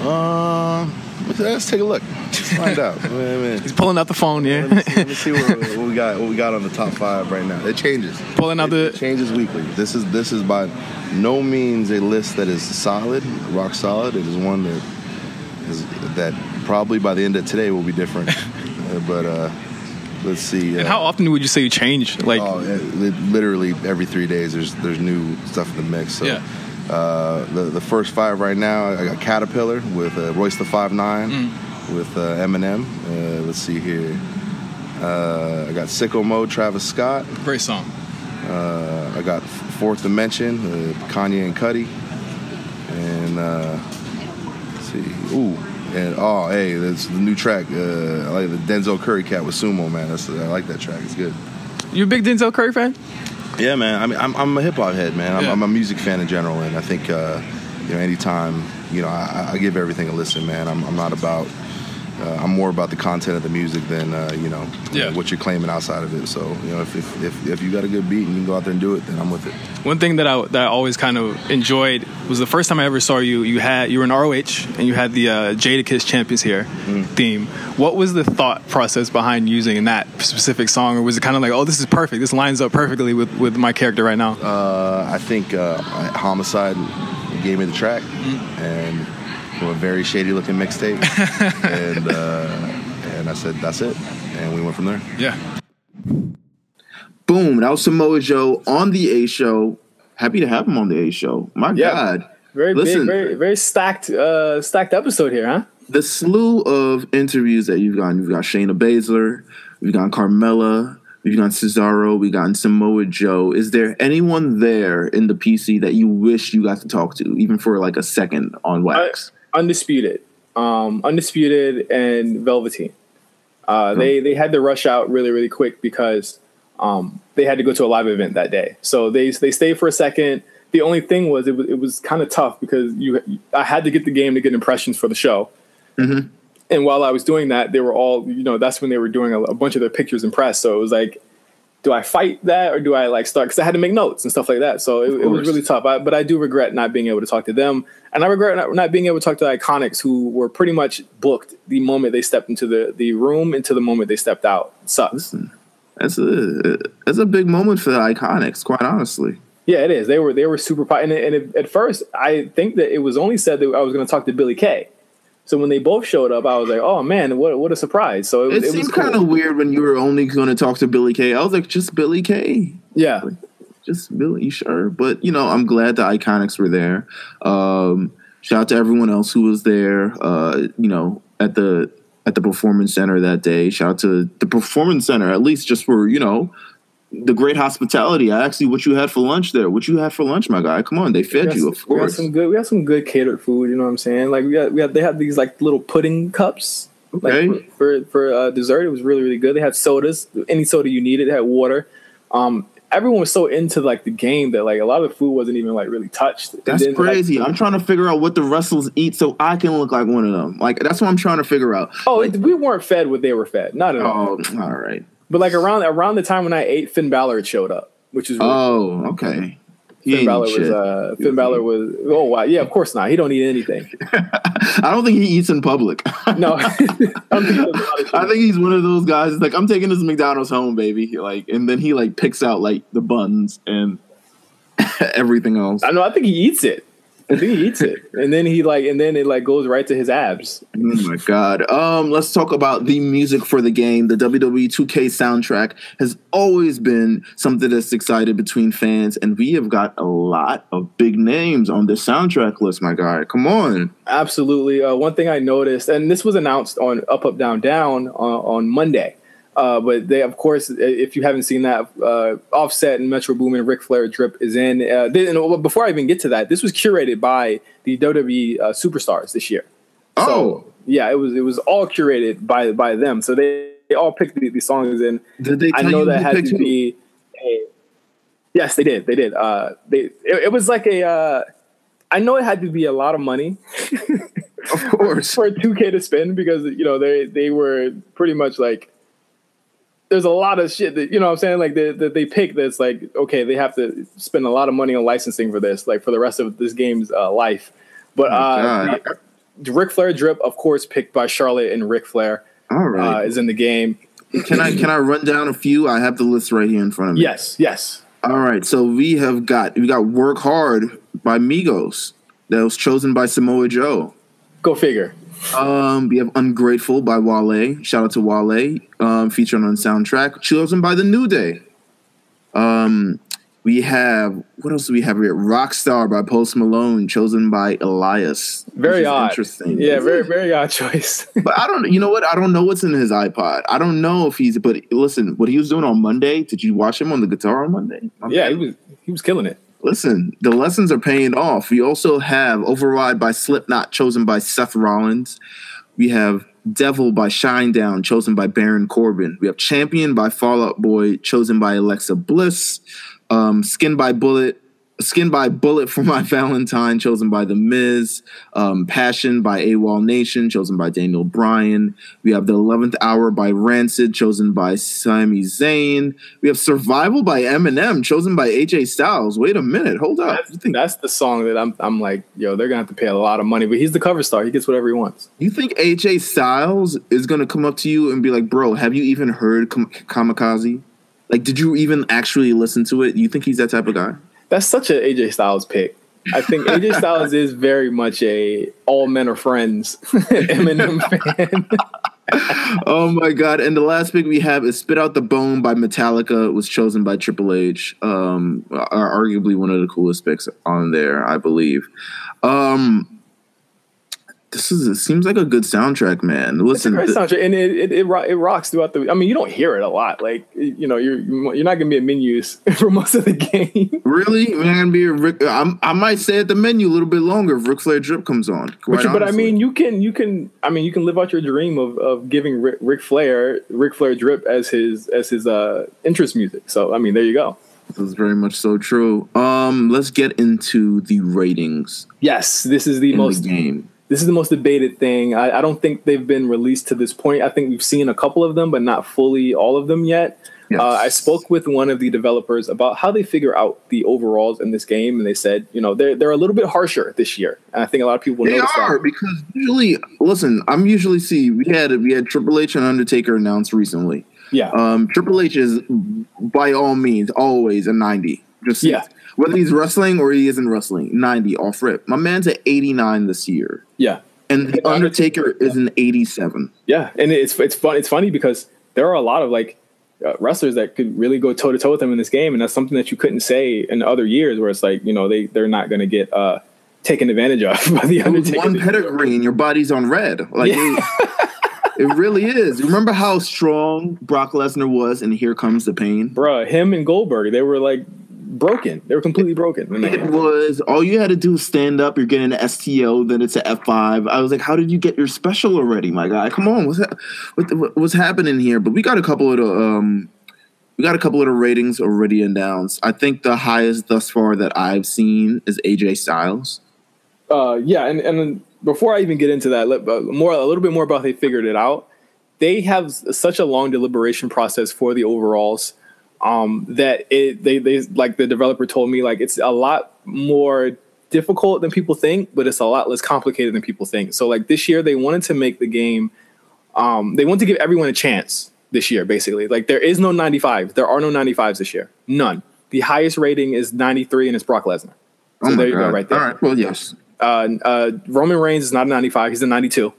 Uh, let's take a look. Let's find out. He's pulling out the phone. Yeah. Let me see, let me see what, what, we got. What we got on the top five right now. It changes. Pulling out it, the it changes weekly. This is this is by no means a list that is solid, rock solid. It is one that is that probably by the end of today will be different. uh, but uh, let's see. Uh, and how often would you say you change? Like oh, literally every three days. There's there's new stuff in the mix. So. Yeah. Uh, the, the first five right now, I got Caterpillar with uh, Royce the Five Nine, mm. with uh, Eminem. Uh, let's see here. Uh, I got Sicko Mode, Travis Scott. Great song. Uh, I got Fourth Dimension, Kanye and Cudi. And let's see, ooh, and oh, hey, that's the new track. I like the Denzel Curry cat with Sumo, man. That's, I like that track. It's good. You a big Denzel Curry fan? Yeah, man. I mean, I'm, I'm a hip hop head, man. I'm, yeah. I'm, a music fan in general, and I think uh, you know, anytime you know, I, I, give everything a listen, man. I'm, I'm not about uh, I'm more about the content of the music than uh, you know yeah. what you're claiming outside of it. So you know, if, if, if, if, you got a good beat and you can go out there and do it, then I'm with it. One thing that I that I always kind of enjoyed was the first time I ever saw you. You had you were in ROH and you had the uh, Jadakiss Champ Is Here mm. theme. What was the thought process behind using that specific song, or was it kind of like, oh, this is perfect. This lines up perfectly with with my character right now. Uh, I think uh, Homicide gave me the track mm. and from a very shady looking mixtape, and uh, and I said that's it, and we went from there. Yeah. Boom! That was Samoa Joe on the A Show. Happy to have him on the A Show. My yeah. God, very Listen, big, very very stacked uh, stacked episode here, huh? The slew of interviews that you've gotten. You've got Shayna Baszler, you've got Carmella, We've got Cesaro. We got Samoa Joe. Is there anyone there in the PC that you wish you got to talk to, even for like a second on wax? Undisputed, um, Undisputed, and Velveteen. Uh, They they had to rush out really really quick because um, they had to go to a live event that day. So they they stayed for a second. The only thing was it was it was kind of tough because you I had to get the game to get impressions for the show. And while I was doing that, they were all you know that's when they were doing a, a bunch of their pictures and press. So it was like, do I fight that or do I like start? Because I had to make notes and stuff like that. So it, it was really tough. I, but I do regret not being able to talk to them, and I regret not, not being able to talk to the Iconics, who were pretty much booked the moment they stepped into the the room, into the moment they stepped out. It sucks. That's a that's a big moment for the Iconics, quite honestly. Yeah, it is. They were they were super po- and, and it, at first I think that it was only said that I was going to talk to Billie Kay. So when they both showed up, I was like, "Oh man, what what a surprise!" So it, It, it, seemed cool. kind of weird when you were only going to talk to Billie Kay. I was like, just Billie Kay, yeah. Just Billie, you sure? But you know, I'm glad the Iconics were there. Um, shout out to everyone else who was there. Uh, you know, at the at the performance center that day. Shout out to the performance center, at least just for you know the great hospitality. I asked you what you had for lunch there. What you had for lunch, my guy? Come on, they fed you, got of course, We had some good. We had some good catered food. You know what I'm saying? Like we had, we got they had these like little pudding cups. Okay. Like for for, for uh, dessert, it was really really good. They had sodas, any soda you needed. They had water. Um, everyone was so into like the game that like a lot of the food wasn't even like really touched. And That's then, like, crazy. I'm trying to figure out what the wrestlers eat so I can look like one of them. Like that's what I'm trying to figure out. oh, it- we weren't fed what they were fed. Not at all. Oh, all right. But like around around the time when I ate, Finn Balor showed up, which is really Oh, okay. He Finn Balor was uh, Finn Balor was oh wow yeah of course not he don't eat anything I don't think he eats in public. no I think he does a lot of shit. I think he's one of those guys. Like I'm taking this McDonald's home, baby. Like, and then he like picks out like the buns and everything else. I know. I think he eats it. I think he eats it, and then he like, and then it like goes right to his abs. Oh my god. Um, let's talk about the music for the game. The WWE 2K soundtrack has always been something that's excited between fans, and we have got a lot of big names on the soundtrack list, my guy. Come on. Absolutely. Uh, one thing I noticed, and this was announced on Up Up Down Down on, on Monday. Uh, but they, of course, if you haven't seen that, uh, Offset and Metro Boomin, Ric Flair drip is in. Uh, they, and before I even get to that, this was curated by the WWE uh, superstars this year. Oh. So yeah, it was it was all curated by by them. So they, they all picked these the songs in. Did they I tell know you that had to be. A, yes, they did. They did. Uh, they it, it was like a. Uh, I know it had to be a lot of money Of course. for 2K to spend because you know they they were pretty much like. There's a lot of shit that you know what I'm saying like that they, they pick that's like okay they have to spend a lot of money on licensing for this like for the rest of this game's uh, life, but Oh uh, Ric Flair drip of course picked by Charlotte and Ric Flair All uh, is in the game. can I can I run down a few? I have the list right here in front of me. Yes, yes. All right, so we have got we got "Work Hard" by Migos that was chosen by Samoa Joe. Go figure. Um, we have "Ungrateful" by Wale. Shout out to Wale, um, featured on soundtrack, chosen by the New Day. Um, we have what else do we have here? "Rockstar" by Post Malone, chosen by Elias. Very odd. Interesting. Yeah, very very odd choice. But I don't. You know what? I don't know what's in his iPod. I don't know if he's. But listen, what he was doing on Monday. Did you watch him on the guitar on Monday? Yeah, he was he was killing it. Listen, the lessons are paying off. We also have Override by Slipknot, chosen by Seth Rollins. We have Devil by Shinedown, chosen by Baron Corbin. We have Champion by Fallout Boy, chosen by Alexa Bliss. Um, Skin by Bullet, Skin by Bullet for My Valentine, chosen by The Miz. Um, Passion by AWOL Nation, chosen by Daniel Bryan. We have The 11th Hour by Rancid, chosen by Sami Zayn. We have Survival by Eminem, chosen by AJ Styles. Wait a minute, hold up. That's, You think, that's the song that I'm I'm like, yo, they're gonna have to pay a lot of money, but he's the cover star. He gets whatever he wants. you think AJ Styles is gonna come up to you and be like, "Bro, have you even heard Kam- Kamikaze? Like, did you even actually listen to it? You think he's that type of guy?" That's such an AJ Styles pick. I think AJ Styles is very much a all men are friends Eminem fan. oh my god! And the last pick we have is "Spit Out the Bone" by Metallica. It was chosen by Triple H. Um, arguably one of the coolest picks on there, I believe. Um, this is it seems like a good soundtrack, man. Listen, Great soundtrack, and it, it, it, it rocks throughout the. I mean, you don't hear it a lot. Like you know, you're you're not gonna be at menus for most of the game. really, man, gonna be a Rick. I'm, I might stay at the menu a little bit longer if Ric Flair drip comes on. But, but I mean, you can you can I mean you can live out your dream of, of giving Ric, Ric Flair Ric Flair drip as his as his uh interest music. So I mean, there you go. this is very much so true. Um, let's get into the ratings Yes, this is the in most the game. This is the most debated thing. I, I don't think they've been released to this point. I think we've seen a couple of them, but not fully all of them yet. Yes. Uh, I spoke with one of the developers about how they figure out the overalls in this game, and they said, you know, they're they're a little bit harsher this year, and I think a lot of people They notice are that. because usually, listen, I'm usually see we had we had Triple H and Undertaker announced recently. Yeah, Um, Triple H is by all means always a 90. Just Yeah. Whether he's wrestling or he isn't wrestling, 90 off rip. My man's at 89 this year, yeah. and the Undertaker is an 87. Yeah, and it's it's fun. It's funny because there are a lot of like uh, wrestlers that could really go toe to toe with him in this game, and that's something that you couldn't say in other years, where it's like you know they they're not going to get uh, taken advantage of by the Undertaker. one pedigree and your body's on red. Like it, it really is. Remember how strong Brock Lesnar was, and here comes the pain. Bruh, him and Goldberg, they were like broken. They were completely broken. It was all you had to do was stand up. You're getting an STO, then it's an F5. I was like, how did you get your special already, my guy? Come on, what's what, what- what's happening here? But we got a couple of the um, we got a couple of the ratings already announced. I think the highest thus far that I've seen is AJ Styles. uh, yeah, and and before I even get into that, let, uh, more a little bit more about how they figured it out. They have such a long deliberation process for the overalls um, that it they they like the developer told me like it's a lot more difficult than people think, but it's a lot less complicated than people think. So like this year they wanted to make the game, um, they want to give everyone a chance this year. Basically, like there is no 95, there are no 95s this year, none. The highest rating is 93, and it's Brock Lesnar. Oh So my there you go, God. right there All right. Well, yes. uh, uh, Roman Reigns is not a 95; he's a 92.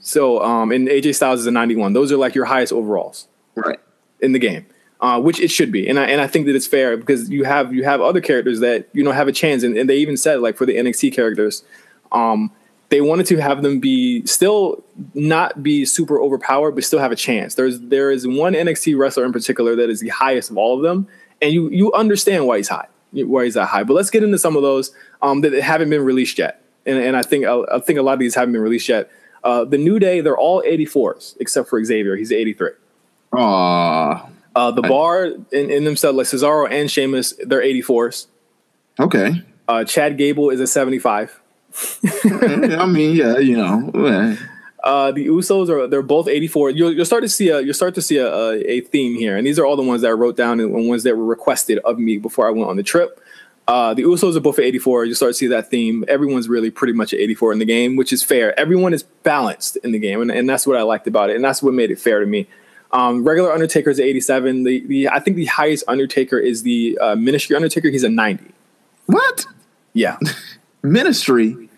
So, um, and AJ Styles is a 91. Those are like your highest overalls Right. in the game, uh, which it should be. And I and I think that it's fair because you have you have other characters that you know have a chance, and, and they even said like for the NXT characters, um, they wanted to have them be still not be super overpowered, but still have a chance. There's there is one NXT wrestler in particular that is the highest of all of them, and you you understand why he's high, why he's that high. But let's get into some of those um, that haven't been released yet, and, and I think I think a lot of these haven't been released yet. Uh, the New Day, they're all 84s except for Xavier. He's 83. Aw. Uh, the bar in, in themselves, like Cesaro and Sheamus, they're 84s. Okay. Uh, Chad Gable is a 75. I mean, yeah, you know. Uh, the Usos are they're both 84. You'll, you'll start to see a you'll start to see a, a, a theme here, and these are all the ones that I wrote down and ones that were requested of me before I went on the trip. Uh, the Usos are both at 84. You start to see that theme. Everyone's really pretty much at 84 in the game, which is fair. Everyone is balanced in the game, and, and that's what I liked about it, and that's what made it fair to me. Um, regular Undertaker is 87. The, the I think the highest Undertaker is the uh, Ministry Undertaker. He's a 90. What? Yeah. Ministry.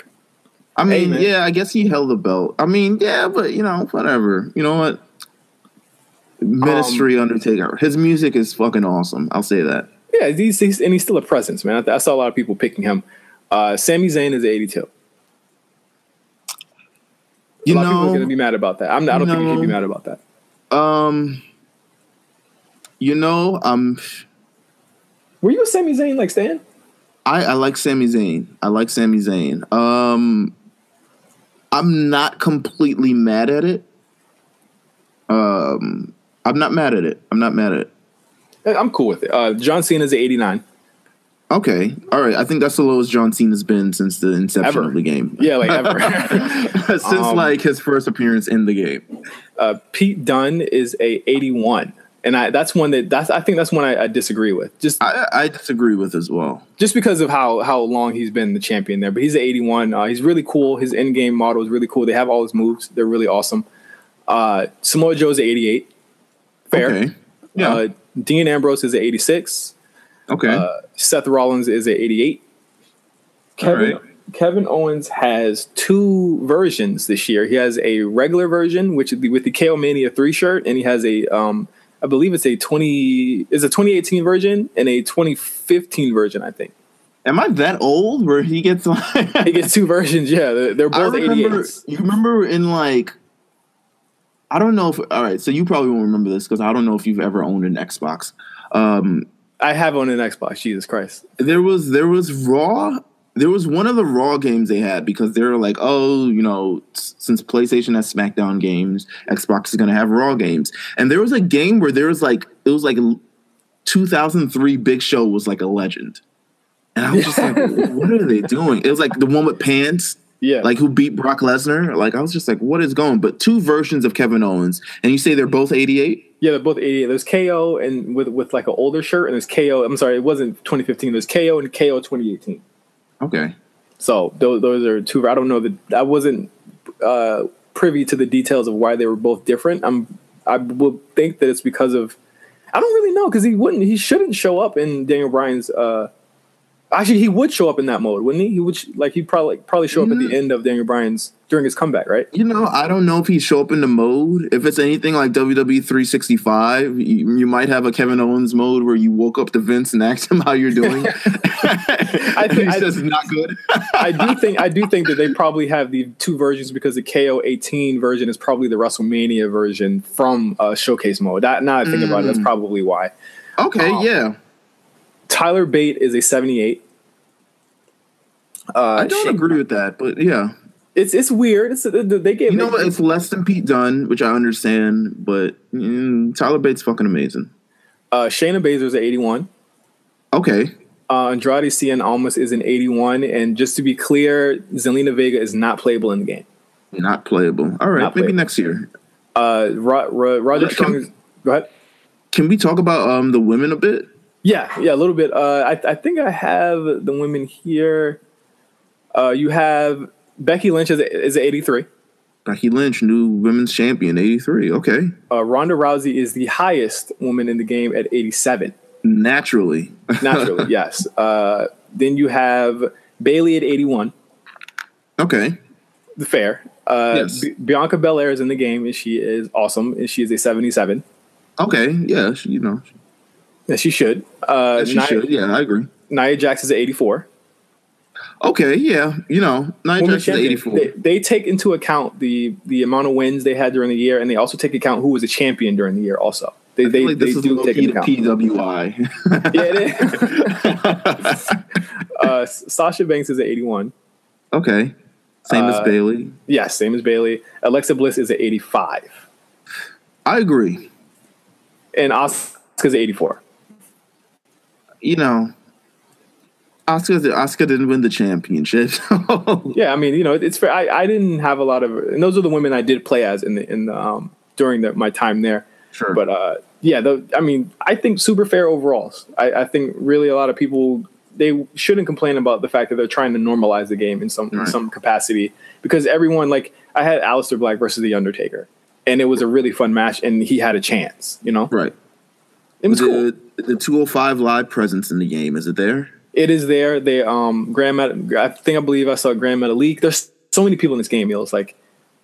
I mean, man. yeah, I guess he held the belt. I mean, yeah, but you know, whatever. You know what? Ministry Um, Undertaker. His music is fucking awesome. I'll say that. Yeah, he's, he's and he's still a presence, man. I, I saw a lot of people picking him. Uh, Sami Zayn is 82. You a lot of people are know, going to be mad about that. I'm, I don't think you can be mad about that. Um, you know, um, Were you a Sami Zayn like Stan? I, I like Sami Zayn. I like Sami Zayn. Um, I'm not completely mad at it. Um, I'm not mad at it. I'm not mad at it. I'm cool with it. Uh, John Cena's at 89. Okay, all right. I think that's the lowest John Cena's been since the inception Ever. of the game. Yeah, like ever. since Um, like his first appearance in the game. uh, Pete Dunne is a 81, and I that's one that that's I think that's one I, I disagree with. Just I, I disagree with as well. just because of how how long he's been the champion there. But he's at 81. Uh, he's really cool. His in game model is really cool. They have all his moves. They're really awesome. Uh, Samoa Joe's at 88. Fair. Okay. Yeah. Uh, Dean Ambrose is at 86. Okay. Uh, Seth Rollins is at 88. Kevin right. Kevin Owens has two versions this year. He has a regular version, which is the, with the KO Mania three shirt, and he has a um, I believe it's a 20 is a 2018 version and a 2015 version, I think. Am I that old where he gets like he gets two versions? Yeah, they're, they're both remember, 88s. You remember in like, I don't know if. All right, so you probably won't remember this because I don't know if you've ever owned an Xbox. Um, I have on an Xbox. Jesus Christ. there was there was Raw. There was one of the Raw games they had because they were like, oh, you know, since PlayStation has SmackDown games, Xbox is gonna have Raw games. And there was a game where there was like it was like 2003 Big Show was like a legend. And I was just like, what are they doing? It was like the one with pants. Yeah. Like who beat Brock Lesnar? Like I was just like, what is going? But two versions of Kevin Owens, and you say they're both 88? Yeah, they're both 88. There's KO and with with like an older shirt, and there's KO. I'm sorry, it wasn't 2015. There's KO and KO 2018. Okay. So those those are two. I don't know that I wasn't uh, privy to the details of why they were both different. I'm I would think that it's because of I don't really know because he wouldn't he shouldn't show up in Daniel Bryan's. Uh, actually, he would show up in that mode, wouldn't he? He would sh- like he'd probably probably show up at the end of Daniel Bryan's during his comeback, right? You know, I don't know if he show up in the mode. If it's anything like WWE 365, you, you might have a Kevin Owens mode where you woke up to Vince and asked him how you're doing. I he think I, says not good. I do think I do think that they probably have the two versions because the KO 18 version is probably the WrestleMania version from uh, Showcase mode. That now I think about it, that's probably why. Okay, Um, yeah. Tyler Bate is a 78. Uh, I don't Shane- agree with that, but yeah. It's it's weird. It's they gave You know what? It's less than Pete Dunne, which I understand, but mm, Tyler Bates fucking amazing. uh, Shayna Baszler's an 81. Okay. Uh, Andrade Cien Almas is an 81, and just to be clear, Zelina Vega is not playable in the game. Not playable. All right, Not maybe playable. next year. Uh, Ro- Ro- Roger Can- is. Go ahead. Can we talk about um the women a bit? Yeah, yeah, a little bit. Uh, I, I think I have the women here. Uh, you have Becky Lynch is is 83. Becky Lynch, new women's champion, 83. Okay. Uh, Ronda Rousey is the highest woman in the game at 87. Naturally. Naturally, yes. Uh, then you have Bayley at 81. Okay. Fair. Uh, Yes. B- Bianca Belair is in the game, and she is awesome, and she is a 77. Okay. Yeah, she, you know. Yeah, she should. Uh, Yeah, she Nia, should. Yeah, I agree. Nia Jax is at 84. Okay, yeah. You know, Nia Jax is 84. They, they take into account the the amount of wins they had during the year, and they also take account who was a champion during the year. Also, they they, like they is do take into account. PWI. Yeah, it is. uh, Sasha Banks is at 81. okay. Same as Uh, Bayley. Yes, same as Bayley. Alexa Bliss is at 85, I agree. and Asuka's at 84. You know, Oscar Oscar didn't win the championship. Yeah, I mean, you know, it's fair. I, I didn't have a lot of, and those are the women I did play as in the in the um during the, my time there. sure. But uh, yeah, the, I mean, I think super fair overall. I, I think really a lot of people they shouldn't complain about the fact that they're trying to normalize the game in some in some capacity because everyone like I had Aleister Black versus the Undertaker, and it was a really fun match, and he had a chance. You know, right. It was cool. The, the 205 live presence in the game, is it there? It is there. They um Grand Met- I think I believe I saw Gran Metalik. There's so many people in this game. It was like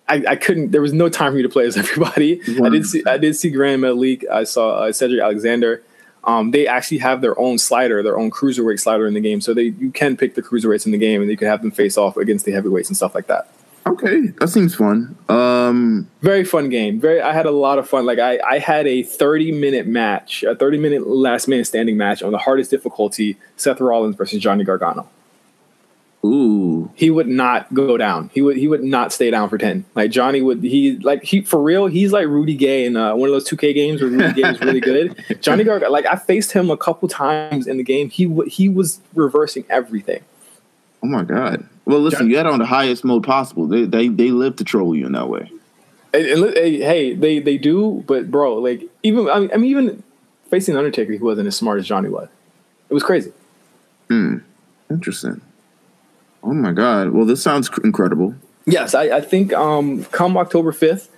I, I couldn't. There was no time for me to play as everybody. I did see I did see Gran Metalik. I saw uh, Cedric Alexander. Um, they actually have their own slider, their own cruiserweight slider in the game. So they you can pick the cruiserweights in the game, and you can have them face off against the heavyweights and stuff like that. Okay, that seems fun. Um, Very fun game. Very. I had a lot of fun. Like I, I had a 30 minute match, a 30 minute last man standing match on the hardest difficulty: Seth Rollins versus Johnny Gargano. ooh, he would not go down. He would he would not stay down for ten. Like Johnny would he like he for real. He's like Rudy Gay in uh, one of those two K games where Rudy Gay is really good. Johnny Gargano like I faced him a couple times in the game. He w- he was reversing everything. Oh my god. Well, listen, John- you had on the highest mode possible. They they they live to troll you in that way. And, and hey, hey, they they do, but bro, like even I mean, I mean even facing Undertaker, he wasn't as smart as Johnny was. It was crazy. Hmm. Interesting. Oh my god. Well, this sounds cr- incredible. Yes, I, I think um, come October fifth,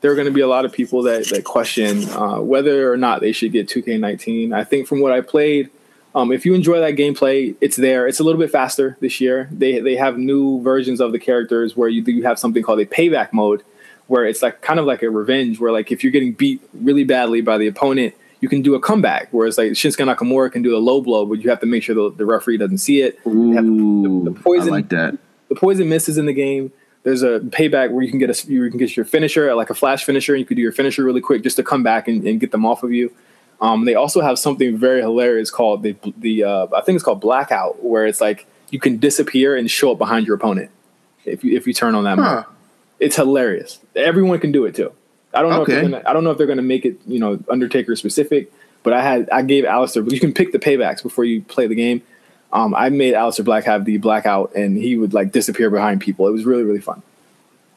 there are going to be a lot of people that that question uh, whether or not they should get 2K19. I think from what I played, um, if you enjoy that gameplay, it's there. It's a little bit faster this year. They they have new versions of the characters where you you have something called a payback mode, where it's like kind of like a revenge, where like if you're getting beat really badly by the opponent, you can do a comeback. Whereas like Shinsuke Nakamura can do a low blow, but you have to make sure the, the referee doesn't see it. Ooh, the poison- I like that. The poison mist is in the game. There's a payback where you can get a you can get your finisher like a flash finisher. And you could do your finisher really quick just to come back and, and get them off of you. Um, they also have something very hilarious called the the uh, I think it's called blackout, where it's like you can disappear and show up behind your opponent if you if you turn on that. Huh. It's hilarious. Everyone can do it too. I don't know. If Okay. they're gonna, I don't know if they're going to make it you know Undertaker specific, but I had I gave Aleister. But you can pick the paybacks before you play the game. Um, I made Aleister Black have the blackout, and he would like disappear behind people. It was really really fun.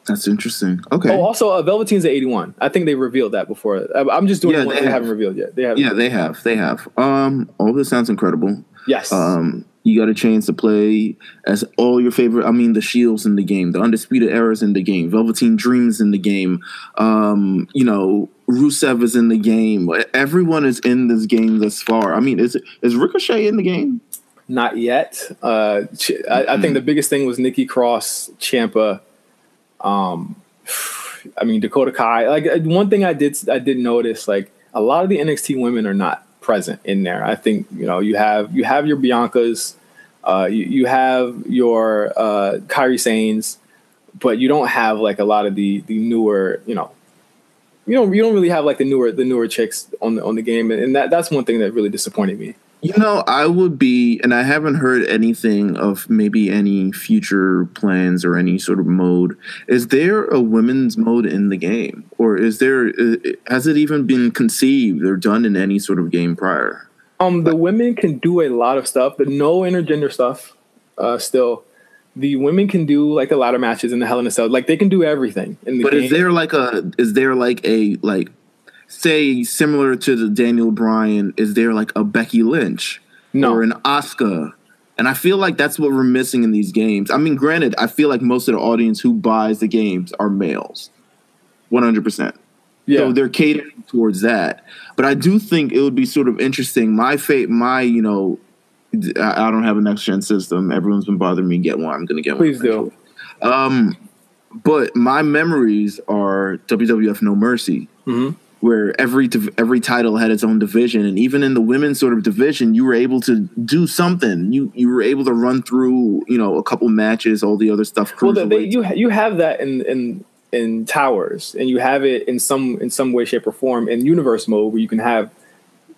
That's interesting. Okay. Oh, also, uh, Velveteen's at 81. I think they revealed that before. I'm just doing Yeah, what they have. haven't revealed yet. They have. yeah, they have. They have. Um, all this sounds incredible. Yes. Um, you got a chance to play as all your favorite. I mean, the Shields in the game, the Undisputed Era's in the game, Velveteen Dreams in the game. Um, you know, Rusev is in the game. Everyone is in this game thus far. I mean, is is Ricochet in the game? Not yet. Uh, I, I think the biggest thing was Nikki Cross, Ciampa. Um, I mean Dakota Kai. Like uh, one thing I did I did notice, like a lot of the NXT women are not present in there. I think you know you have you have your Biancas, uh, you, you have your uh, Kairi Sanes, but you don't have like a lot of the the newer you know. You don't, you don't really have like the newer the newer chicks on the on the game, and that that's one thing that really disappointed me. You know, I would be, and I haven't heard anything of maybe any future plans or any sort of mode. Is there a women's mode in the game, or is there? Has it even been conceived or done in any sort of game prior? Um, the women can do a lot of stuff, but no intergender stuff. Uh, still, the women can do like the ladder matches and the Hell in a Cell. Like they can do everything in the But game. is there like a? Is there like a like? Say similar to the Daniel Bryan, is there like a Becky Lynch No. or an Asuka? And I feel like that's what we're missing in these games. I mean, granted, I feel like most of the audience who buys the games are males, one hundred percent. yeah, So they're catering towards that. But I do think it would be sort of interesting. My fate, my you know, I, I don't have a next gen system. Everyone's been bothering me to get one. I'm gonna get one. Please do. Um, but my memories are WWF No Mercy, Mhm. Where every every title had its own division, and even in the women's sort of division, you were able to do something. You you were able to run through you know a couple matches, all the other stuff. well, they, they, you you have that in in in towers, and you have it in some in some way, shape, or form in universe mode, where you can have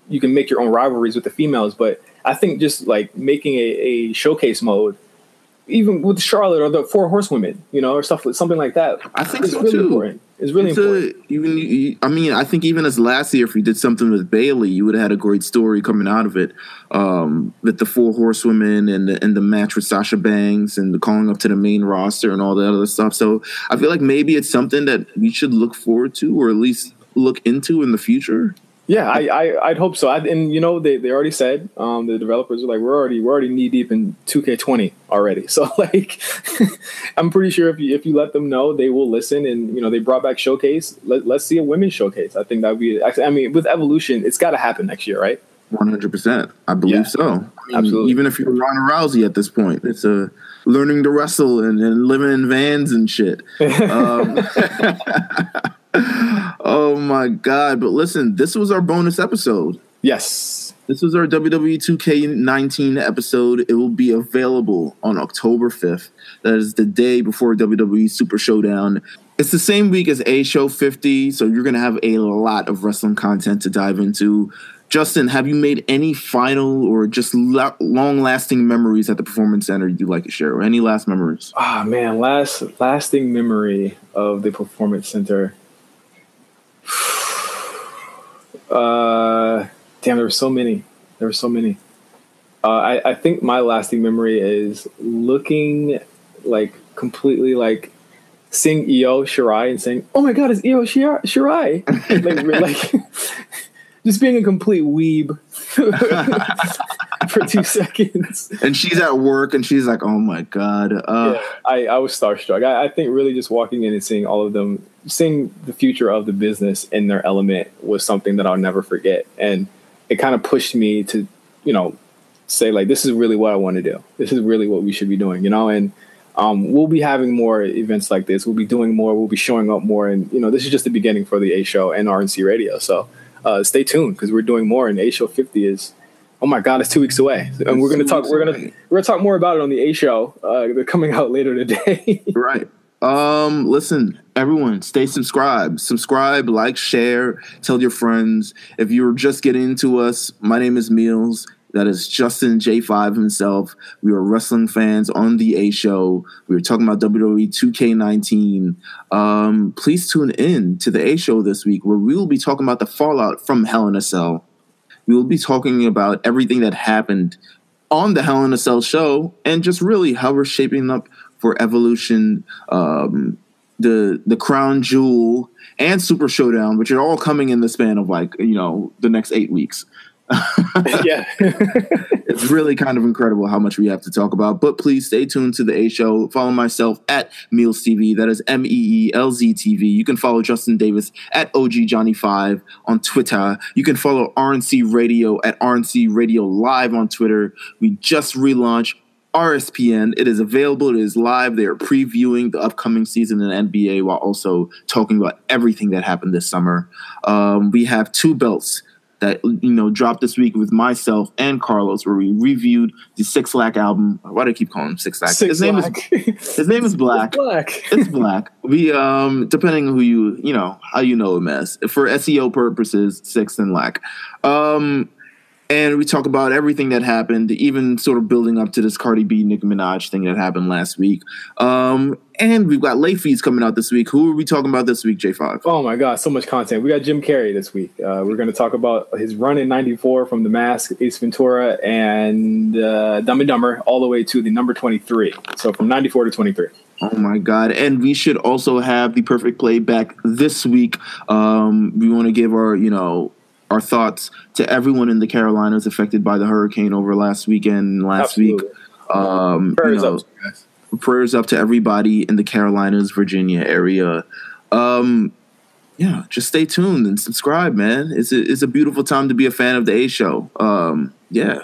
you can make your own rivalries with the females. But I think just like making a, a showcase mode, even with Charlotte or the Four Horsewomen, you know, or stuff something like that. I think so, really too. important. It's really It's important. a- even you- I mean, I think even as last year, if we did something with Bayley, you would have had a great story coming out of it. Um, with the four horsewomen and the and the match with Sasha Banks and the calling up to the main roster and all that other stuff. So I feel like maybe it's something that we should look forward to, or at least look into in the future. Yeah, I, I I'd hope so. I, and you know, they, they already said um, the developers are like we're already we're already knee deep in 2K20 already. So like, I'm pretty sure if you if you let them know, they will listen. And you know, they brought back showcase. Let, let's see a women's showcase. I think that would be. I mean, with evolution, it's got to happen next year, right? One hundred percent, I believe Yeah. so. I mean, Absolutely. Even if you're Ronda Rousey at this point, it's a learning to wrestle and, and living in vans and shit. Um, oh my god! But listen, this was our bonus episode. Yes. This was our WWE 2K19 episode. It will be available on October 5th. That is the day before WWE Super Showdown. It's the same week as A Show 50, so you're going to have a lot of wrestling content to dive into. Justin, have you made any final or just lo- long lasting memories at the Performance Center you'd like to share? Or any last memories? Ah man, last lasting memory of the performance center. Uh, damn, there were so many. There were so many. Uh, I, I think my lasting memory is looking like completely like seeing Io Shirai and saying, "Oh my God, it's Io Shira- Shirai!" like, like just being a complete weeb for two seconds. And she's at work and she's like, oh my God. Uh, yeah, I, I was starstruck. I, I think really just walking in and seeing all of them, seeing the future of the business in their element was something that I'll never forget. And it kind of pushed me to, you know, say like, this is really what I want to do. This is really what we should be doing, you know? And um, we'll be having more events like this. We'll be doing more. We'll be showing up more. And, you know, this is just the beginning for the A show and RNC radio. So uh, stay tuned because we're doing more. And A Show 50 is, oh my God, it's two weeks away, and we're gonna talk. We're gonna we're gonna talk more about it on the A Show. Uh, they're coming out later today. right. Um, listen, everyone, stay subscribed. Subscribe, like, share, tell your friends. If you're just getting into us, my name is Meelz. That is Justin J5 himself. We are wrestling fans on the A show. We were talking about WWE 2K19. Um, please tune in to the A show this week where we will be talking about the fallout from Hell in a Cell. We will be talking about everything that happened on the Hell in a Cell show and just really how we're shaping up for Evolution, um, the the Crown Jewel, and Super Showdown, which are all coming in the span of like you know the next eight weeks. yeah. it's really kind of incredible how much we have to talk about. But please stay tuned to the A Show. Follow myself at Meelz TV. That is M E E L Z TV. You can follow Justin Davis at OG Johnny Five on Twitter. You can follow RNC Radio at RNC Radio Live on Twitter. We just relaunched RSPN. It is available. It is live. They are previewing the upcoming season in NBA while also talking about everything that happened this summer. Um, we have two belts that you know dropped this week with myself and Carlos, where we reviewed the Six Lack album. Why do I keep calling him Six Lack? Six his name is his name is Black. It's black. It's Black. We um depending on who you you know how you know him as for SEO purposes, Six and Lack. Um, and we talk about everything that happened, even sort of building up to this Cardi B Nicki Minaj thing that happened last week. Um, and we've got late fees coming out this week. Who are we talking about this week, J5? Oh my God, so much content. We got Jim Carrey this week. Uh, we're going to talk about his run in '94 from The Mask, Ace Ventura, and uh, Dumb and Dumber, all the way to the number 23. So from '94 to 23. Oh my God. And we should also have the perfect play back this week. Um, we want to give our, you know, our thoughts to everyone in the Carolinas affected by the hurricane over last weekend, last Absolutely. week. Um, Prayers you know, up, prayers up to everybody in the Carolinas, Virginia area. Um, yeah, just stay tuned and subscribe, man. It's a, it's a beautiful time to be a fan of the A show. Um, yeah.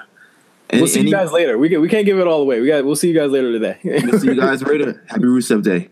And, We'll see you guys later. We, can, we can't give it all away. We got. We'll see you guys later today. see you guys later. Happy Rusev Day.